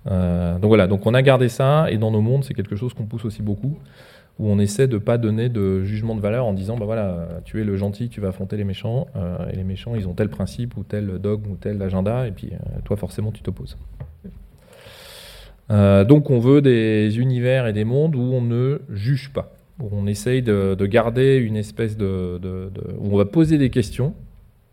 donc voilà, donc on a gardé ça, et dans nos mondes, c'est quelque chose qu'on pousse aussi beaucoup où on essaie de pas donner de jugement de valeur en disant bah voilà, tu es le gentil, tu vas affronter les méchants, euh, et les méchants ils ont tel principe ou tel dogme ou tel agenda, et puis euh, toi forcément tu t'opposes. Euh, donc on veut des univers et des mondes où on ne juge pas, où on essaye de, garder une espèce de, de, où on va poser des questions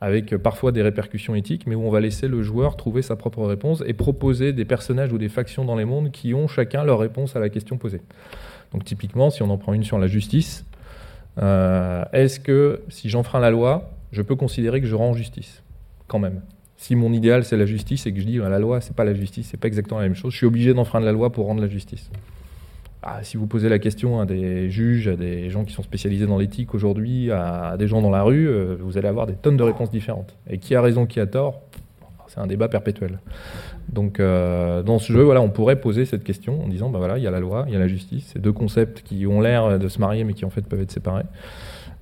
avec parfois des répercussions éthiques, mais où on va laisser le joueur trouver sa propre réponse et proposer des personnages ou des factions dans les mondes qui ont chacun leur réponse à la question posée. Donc typiquement, si on en prend une sur la justice, euh, est-ce que si j'enfreins la loi, je peux considérer que je rends justice Quand même? Si mon idéal c'est la justice et que je dis bah, la loi c'est pas la justice, c'est pas exactement la même chose, je suis obligé d'enfreindre la loi pour rendre la justice. Ah, si vous posez la question à des juges, à des gens qui sont spécialisés dans l'éthique aujourd'hui, à des gens dans la rue, euh, vous allez avoir des tonnes de réponses différentes. Et qui a raison, qui a tort? C'est un débat perpétuel. Donc, euh, dans ce jeu, voilà, on pourrait poser cette question en disant, bah voilà, il y a la loi, il y a la justice, ces deux concepts qui ont l'air de se marier, mais qui en fait peuvent être séparés.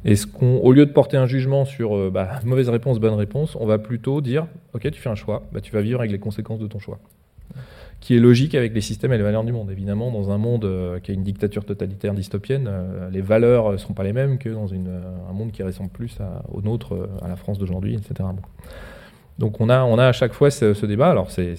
Est-ce qu'on, au lieu de porter un jugement sur euh, bah, mauvaise réponse, bonne réponse, on va plutôt dire, ok, tu fais un choix, bah, tu vas vivre avec les conséquences de ton choix qui est logique avec les systèmes et les valeurs du monde. Évidemment, dans un monde euh, qui a une dictature totalitaire dystopienne, les valeurs ne seront pas les mêmes que dans un monde qui ressemble plus au nôtre, à la France d'aujourd'hui, etc. Donc on a, on a à chaque fois ce, débat. Alors c'est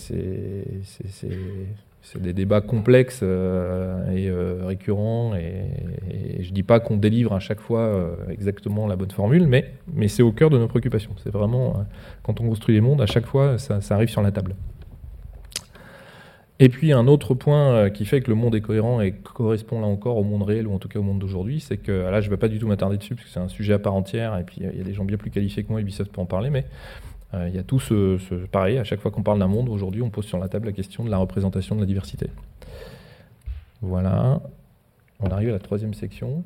des débats complexes euh, et euh, récurrents et, je dis pas qu'on délivre à chaque fois euh, exactement la bonne formule, mais, c'est au cœur de nos préoccupations. C'est vraiment, quand on construit les mondes, à chaque fois, ça, arrive sur la table. Et puis un autre point qui fait que le monde est cohérent et correspond là encore au monde réel, ou en tout cas au monde d'aujourd'hui, c'est que là je ne vais pas du tout m'attarder dessus, parce que c'est un sujet à part entière, et puis il y a des gens bien plus qualifiés que moi, Ubisoft pour en parler, mais il y a tout ce, ce- Pareil, à chaque fois qu'on parle d'un monde, aujourd'hui on pose sur la table la question de la représentation de la diversité. Voilà. On arrive à la troisième section.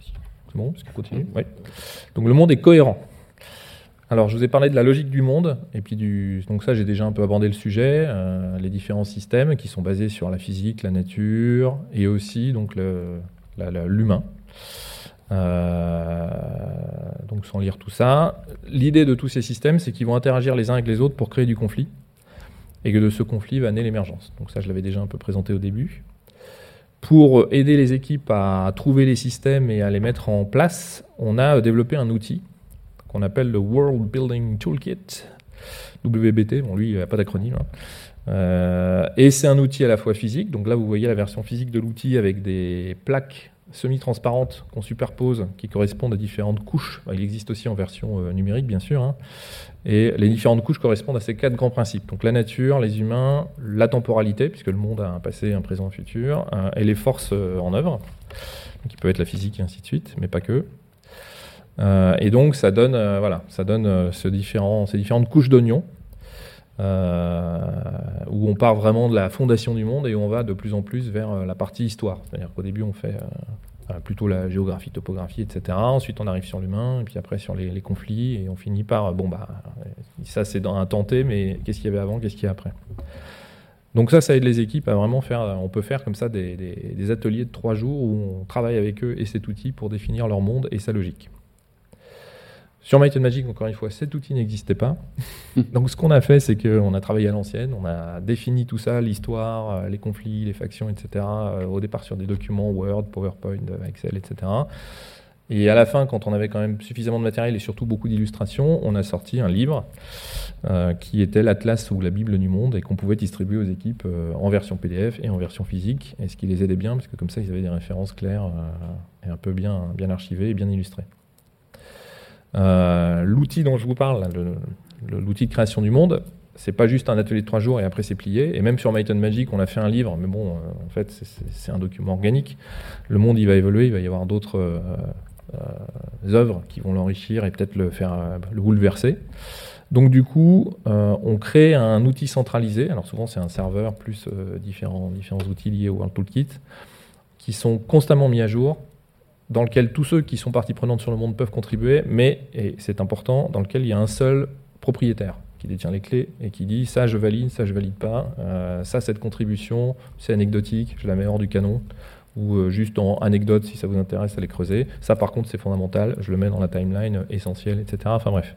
C'est bon Est-ce qu'on continue Oui. Donc le monde est cohérent. Alors, je vous ai parlé de la logique du monde, et puis du. Donc, ça, j'ai déjà un peu abordé le sujet, euh, les différents systèmes qui sont basés sur la physique, la nature, et aussi donc l'humain. Euh, donc, sans lire tout ça, l'idée de tous ces systèmes, c'est qu'ils vont interagir les uns avec les autres pour créer du conflit, et que de ce conflit va naître l'émergence. Donc, ça, je l'avais déjà un peu présenté au début. Pour aider les équipes à trouver les systèmes et à les mettre en place, on a développé un outil qu'on appelle le World Building Toolkit, WBT, bon lui il n'y a pas d'acronyme. hein. Euh, et c'est un outil à la fois physique, donc là vous voyez la version physique de l'outil avec des plaques semi-transparentes qu'on superpose qui correspondent à différentes couches. Il existe aussi en version euh, numérique bien sûr. hein. Et les différentes couches correspondent à ces quatre grands principes. Donc la nature, les humains, la temporalité, puisque le monde a un passé, un présent, un futur, euh, et les forces euh, en œuvre, qui peut être la physique et ainsi de suite, mais pas que. Et donc ça donne, voilà, ça donne ces différentes couches d'oignons euh, où on part vraiment de la fondation du monde et on va de plus en plus vers euh, la partie histoire. C'est-à-dire qu'au début on fait euh, plutôt la géographie, topographie, etc. Ensuite on arrive sur l'humain et puis après sur les, conflits et on finit par bon bah ça c'est dans un tenté mais qu'est-ce qu'il y avait avant, qu'est-ce qu'il y a après? Donc ça, ça aide les équipes à vraiment faire. On peut faire comme ça des ateliers de trois jours où on travaille avec eux et cet outil pour définir leur monde et sa logique. Sur Might and Magic, encore une fois, cet outil n'existait pas. Donc ce qu'on a fait, c'est qu'on a travaillé à l'ancienne, on a défini tout ça, l'histoire, euh, les conflits, les factions, etc. euh, Au départ sur des documents Word, PowerPoint, euh, Excel, etc. Et à la fin, quand on avait quand même suffisamment de matériel et surtout beaucoup d'illustrations, on a sorti un livre euh, qui était l'Atlas ou la Bible du monde et qu'on pouvait distribuer aux équipes euh, en version PDF et en version physique, et ce qui les aidait bien, parce que comme ça, ils avaient des références claires euh, et un peu bien, bien archivées et bien illustrées. Euh, l'outil dont je vous parle, l'outil de création du monde, c'est pas juste un atelier de trois jours et après c'est plié. Et même sur Might Magic, on a fait un livre, mais bon, euh, en fait, c'est- un document organique. Le monde, il va évoluer, il va y avoir d'autres euh, œuvres qui vont l'enrichir et peut-être le faire le bouleverser. Donc du coup, on crée un outil centralisé. Alors souvent, c'est un serveur plus différents, différents outils liés au World Toolkit qui sont constamment mis à jour dans lequel tous ceux qui sont partie prenante sur le monde peuvent contribuer, mais, et c'est important, dans lequel il y a un seul propriétaire qui détient les clés et qui dit ça je valide, ça je valide pas, euh, ça cette contribution c'est anecdotique, je la mets hors du canon, ou euh, juste en anecdote si ça vous intéresse les creuser, ça par contre c'est fondamental, je le mets dans la timeline essentielle, etc. Enfin bref.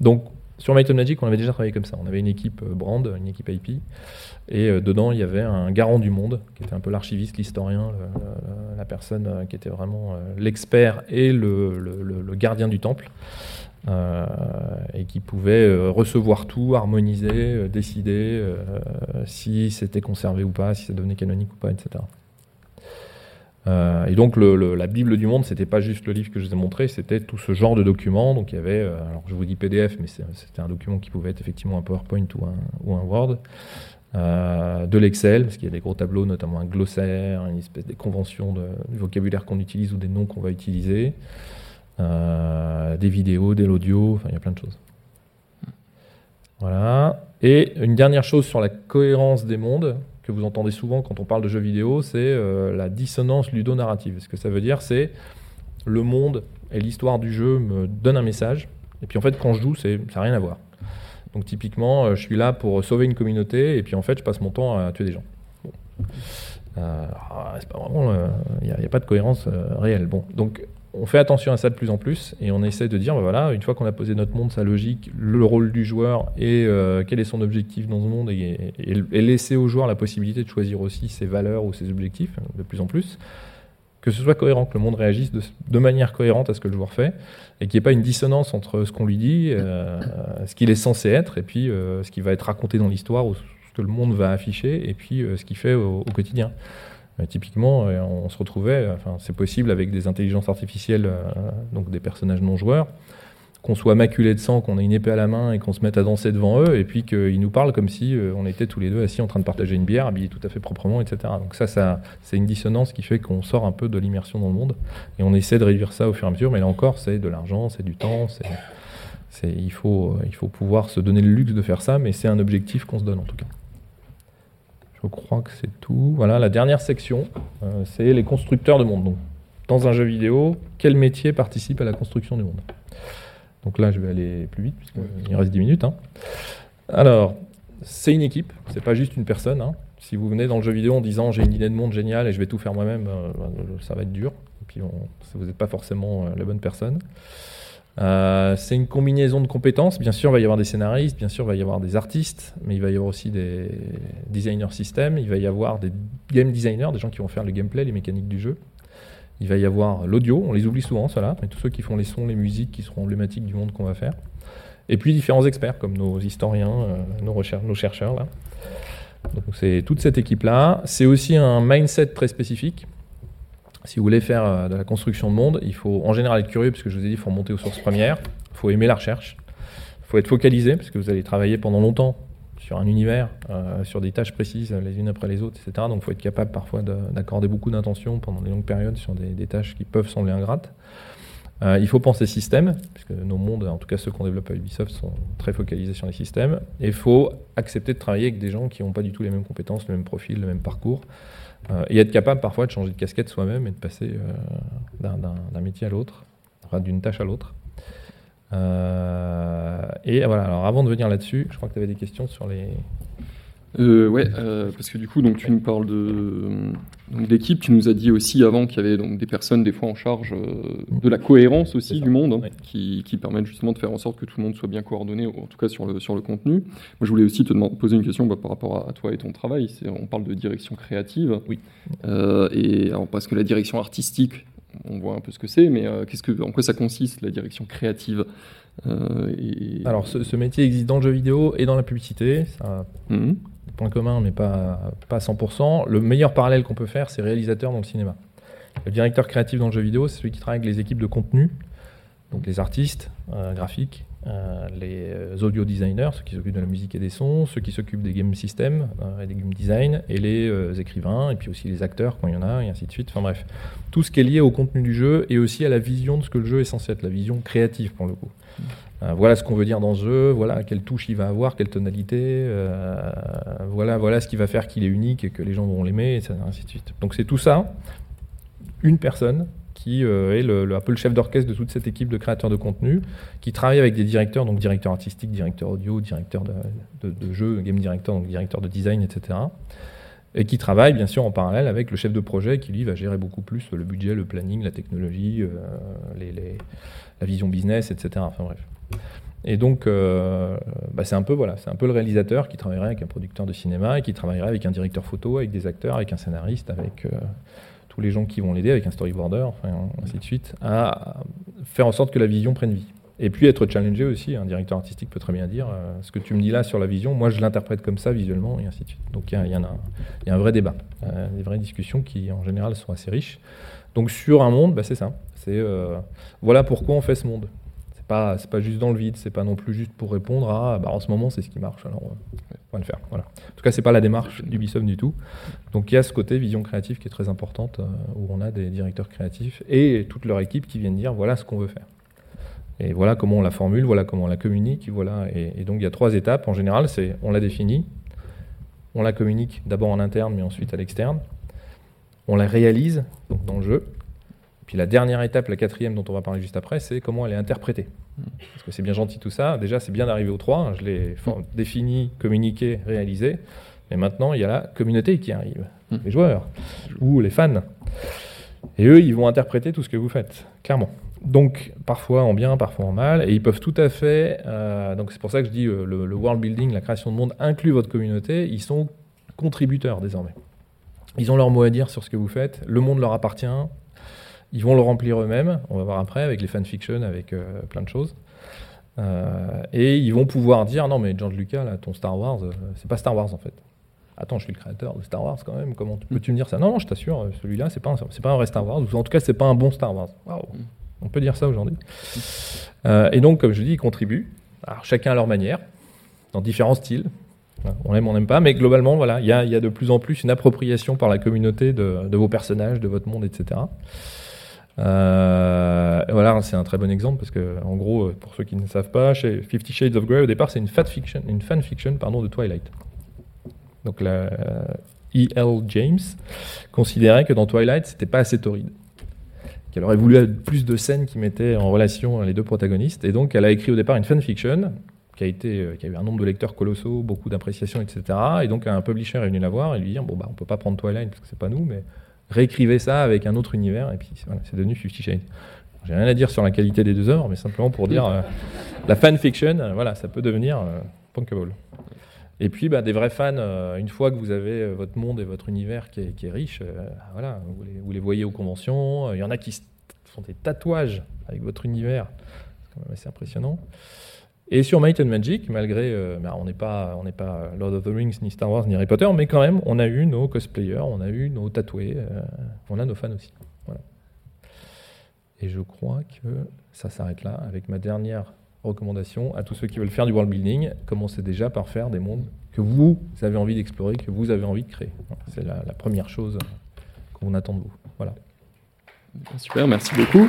Donc sur Magic, on avait déjà travaillé comme ça. On avait une équipe euh, brand, une équipe IP, et euh, dedans il y avait un garant du monde, qui était un peu l'archiviste, l'historien, la personne euh, qui était vraiment l'expert et le, gardien du temple, et qui pouvait recevoir tout, harmoniser, décider si c'était conservé ou pas, si ça devenait canonique ou pas, etc. Euh, et donc le- la Bible du monde, c'était pas juste le livre que je vous ai montré, c'était tout ce genre de documents. Donc il y avait, euh, alors je vous dis PDF, mais c'était un document qui pouvait être effectivement un PowerPoint ou un, Word. Euh, de l'Excel, parce qu'il y a des gros tableaux, notamment un glossaire, une espèce de conventions du vocabulaire qu'on utilise ou des noms qu'on va utiliser, des vidéos, de l'audio, enfin il y a plein de choses. Voilà. Et une dernière chose sur la cohérence des mondes, que vous entendez souvent quand on parle de jeux vidéo, c'est euh, la dissonance ludonarrative. Ce que ça veut dire, c'est le monde et l'histoire du jeu me donnent un message, et puis en fait quand je joue, ça n'a rien à voir. Donc typiquement, euh, je suis là pour sauver une communauté, et puis en fait je passe mon temps à tuer des gens. Euh, ah, c'est pas vraiment, il n'y a, a pas de cohérence réelle. Bon, donc on fait attention à ça de plus en plus et on essaie de dire, bah voilà, une fois qu'on a posé notre monde, sa logique, le rôle du joueur et euh, quel est son objectif dans ce monde et, laisser au joueur la possibilité de choisir aussi ses valeurs ou ses objectifs euh, de plus en plus, que ce soit cohérent, que le monde réagisse de, manière cohérente à ce que le joueur fait et qu'il n'y ait pas une dissonance entre ce qu'on lui dit, euh, ce qu'il est censé être et puis euh, ce qui va être raconté dans l'histoire ou ce que le monde va afficher et puis ce qu'il fait au quotidien. Mais typiquement, euh, on se retrouvait, enfin, c'est possible avec des intelligences artificielles, euh, donc des personnages non joueurs, qu'on soit maculé de sang, qu'on ait une épée à la main et qu'on se mette à danser devant eux, et puis qu'ils nous parlent comme si euh, on était tous les deux assis en train de partager une bière, habillés tout à fait proprement, etc. Donc ça, c'est une dissonance qui fait qu'on sort un peu de l'immersion dans le monde, et on essaie de réduire ça au fur et à mesure, mais là encore, c'est de l'argent, c'est du temps, il faut pouvoir se donner le luxe de faire ça, mais c'est un objectif qu'on se donne en tout cas. Je crois que c'est tout. Voilà, la dernière section, euh, c'est les constructeurs de monde. Donc, dans un jeu vidéo, quel métier participe à la construction du monde? Donc là, je vais aller plus vite, puisqu'il reste 10 minutes. hein. Alors, c'est une équipe, c'est pas juste une personne. hein. Si vous venez dans le jeu vidéo en disant j'ai une idée de monde géniale et je vais tout faire moi-même, euh, ça va être dur. Et puis, on- vous n'êtes pas forcément euh, la bonne personne. Euh, c'est une combinaison de compétences. Bien sûr, il va y avoir des scénaristes, bien sûr, il va y avoir des artistes, mais il va y avoir aussi des designers système, il va y avoir des game designers, des gens qui vont faire le gameplay, les mécaniques du jeu. Il va y avoir l'audio, on les oublie souvent, ceux-là, mais tous ceux qui font les sons, les musiques, qui seront emblématiques du monde qu'on va faire. Et puis différents experts, comme nos historiens, euh, nos chercheurs. Là. Donc c'est toute cette équipe-là. C'est aussi un mindset très spécifique. Si vous voulez faire euh, de la construction de monde, il faut en général être curieux, parce que je vous ai dit, il faut remonter aux sources premières, il faut aimer la recherche, il faut être focalisé, parce que vous allez travailler pendant longtemps sur un univers, euh, sur des tâches précises les unes après les autres, etc. Donc il faut être capable parfois de- d'accorder beaucoup d'attention pendant des longues périodes sur des, des tâches qui peuvent sembler ingrates. Euh, il faut penser système, puisque nos mondes, en tout cas ceux qu'on développe à Ubisoft, sont très focalisés sur les systèmes. Et il faut accepter de travailler avec des gens qui n'ont pas du tout les mêmes compétences, le même profil, le même parcours. Euh, et être capable parfois de changer de casquette soi-même et de passer euh, d'un- métier à l'autre, enfin d'une tâche à l'autre. Euh, et voilà, alors avant de venir là-dessus, je crois que tu avais des questions sur les. Ouais, parce que du coup, donc tu nous parles de donc, d'équipe. Tu nous as dit aussi avant qu'il y avait donc des personnes des fois en charge euh, de la cohérence aussi du monde, hein, qui, qui permettent justement de faire en sorte que tout le monde soit bien coordonné, ou en tout cas sur le sur le contenu. Moi, je voulais aussi te demander, poser une question bah, par rapport à, à toi et ton travail. On parle de direction créative. Oui. Euh, et alors, parce que la direction artistique, on voit un peu ce que c'est, mais euh, qu'est-ce que en quoi ça consiste la direction créative et... Alors, ce, ce métier existe dans le jeu vidéo et dans la publicité. Ça a Mhm. Des points communs, mais pas, pas à 100%. Le meilleur parallèle qu'on peut faire, c'est réalisateur dans le cinéma. Le directeur créatif dans le jeu vidéo, c'est celui qui travaille avec les équipes de contenu, donc les artistes euh, graphiques, euh, les euh, audio designers, ceux qui s'occupent de la musique et des sons, ceux qui s'occupent des game systems et des game design, et les écrivains, et puis aussi les acteurs quand il y en a, et ainsi de suite. Enfin bref, tout ce qui est lié au contenu du jeu et aussi à la vision de ce que le jeu est censé être, la vision créative pour le coup. Euh, voilà ce qu'on veut dire dans ce jeu, voilà quelle touche il va avoir, quelle tonalité, euh, voilà, ce qui va faire qu'il est unique et que les gens vont l'aimer, et ça, ainsi. Donc c'est tout ça, une personne qui euh, est le, un peu le chef d'orchestre de toute cette équipe de créateurs de contenu, qui travaille avec des directeurs, donc directeur artistique, directeur audio, directeur de, de, jeu, game director, donc directeur de design, etc. Et qui travaille bien sûr en parallèle avec le chef de projet qui lui va gérer beaucoup plus le budget, le planning, la technologie, la vision business, etc. Enfin bref. Et donc, euh, bah, c'est un peu voilà, c'est un peu le réalisateur qui travaillerait avec un producteur de cinéma et qui travaillerait avec un directeur photo, avec des acteurs, avec un scénariste, avec euh, tous les gens qui vont l'aider, avec un storyboarder, ainsi de suite, à faire en sorte que la vision prenne vie. Et puis être challengé aussi. Un directeur artistique peut très bien dire euh, ce que tu me dis là sur la vision, moi je l'interprète comme ça visuellement, et ainsi de suite. Donc il y, y a, un vrai débat, des vraies discussions qui en général sont assez riches. Donc sur un monde, bah, c'est ça. C'est voilà pourquoi on fait ce monde. C'est pas c'est pas juste dans le vide. C'est pas non plus juste pour répondre à bah, en ce moment c'est ce qui marche. Alors on va le faire. Voilà. En tout cas c'est pas la démarche d'Ubisoft du tout. Donc il y a ce côté vision créative qui est très importante euh, où on a des directeurs créatifs et toute leur équipe qui viennent dire voilà ce qu'on veut faire. Et voilà comment on la formule, voilà comment on la communique, voilà. Et, et donc il y a trois étapes en général, c'est on la définit, on la communique d'abord en interne, mais ensuite à l'externe, on la réalise donc dans le jeu. Puis la dernière étape, la quatrième dont on va parler juste après, c'est comment elle est interprétée. Parce que c'est bien gentil tout ça. Déjà, c'est bien d'arriver aux trois. Je l'ai for- défini, communiqué, réalisé. Mais maintenant, il y a la communauté qui arrive, Mm. les joueurs ou les fans. Et eux, ils vont interpréter tout ce que vous faites, clairement. Donc, parfois en bien, parfois en mal, et ils peuvent tout à fait. euh, donc, c'est pour ça que je dis euh, le, le world building, la création de monde inclut votre communauté. Ils sont contributeurs désormais. Ils ont leur mot à dire sur ce que vous faites. Le monde leur appartient. Ils vont le remplir eux-mêmes. On va voir après avec les fanfictions, avec euh, plein de choses. Euh, et ils vont pouvoir dire non mais George Lucas là, ton Star Wars, euh, c'est pas Star Wars en fait. Attends, je suis le créateur de Star Wars quand même. Comment peux-tu me dire ça? Non, non, je t'assure, celui-là, c'est pas, c'est pas un vrai Star Wars. Ou en tout cas, c'est pas un bon Star Wars. Waouh On peut dire ça aujourd'hui. Euh, et donc, comme je dis, ils contribuent. Alors, chacun à leur manière, dans différents styles. On aime, on n'aime pas, mais globalement, voilà, il y a, y a, de plus en plus une appropriation par la communauté de, de vos personnages, de votre monde, etc. Euh, voilà, c'est un très bon exemple parce que, en gros, pour ceux qui ne savent pas, chez Fifty Shades of Grey, au départ, c'est une fiction, une fan fiction pardon, de Twilight. Donc la E.L. James considérait que dans Twilight, c'était pas assez torride. Qu'elle aurait voulu plus de scènes qui mettaient en relation les deux protagonistes. Et donc, elle a écrit au départ une fanfiction qui a, été, qui a eu un nombre de lecteurs colossaux, beaucoup d'appréciations, etc. Et donc, un publisher est venu la voir et lui dire Bon, bah, on peut pas prendre Twilight parce que c'est pas nous, mais réécrivez ça avec un autre univers. Et puis, voilà, c'est devenu Fifty Shades. J'ai rien à dire sur la qualité des deux œuvres, mais simplement pour dire euh, la fanfiction, euh, voilà, ça peut devenir euh, punkable. Et puis, bah, des vrais fans, euh, une fois que vous avez euh, votre monde et votre univers qui est, riche, voilà, vous les, vous les, voyez aux conventions. Il y en a qui font des tatouages avec votre univers. C'est quand même assez impressionnant. Et sur Might and Magic, malgré, bah, on n'est pas, Lord of the Rings, ni Star Wars, ni Harry Potter, mais quand même, on a eu nos cosplayers, on a eu nos tatoués, on a nos fans aussi. Et je crois que ça s'arrête là avec ma dernière recommandation à tous ceux qui veulent faire du world building. Commencez déjà par faire des mondes que vous avez envie d'explorer, que vous avez envie de créer. C'est la, la, première chose qu'on attend de vous. Voilà. Super, merci beaucoup.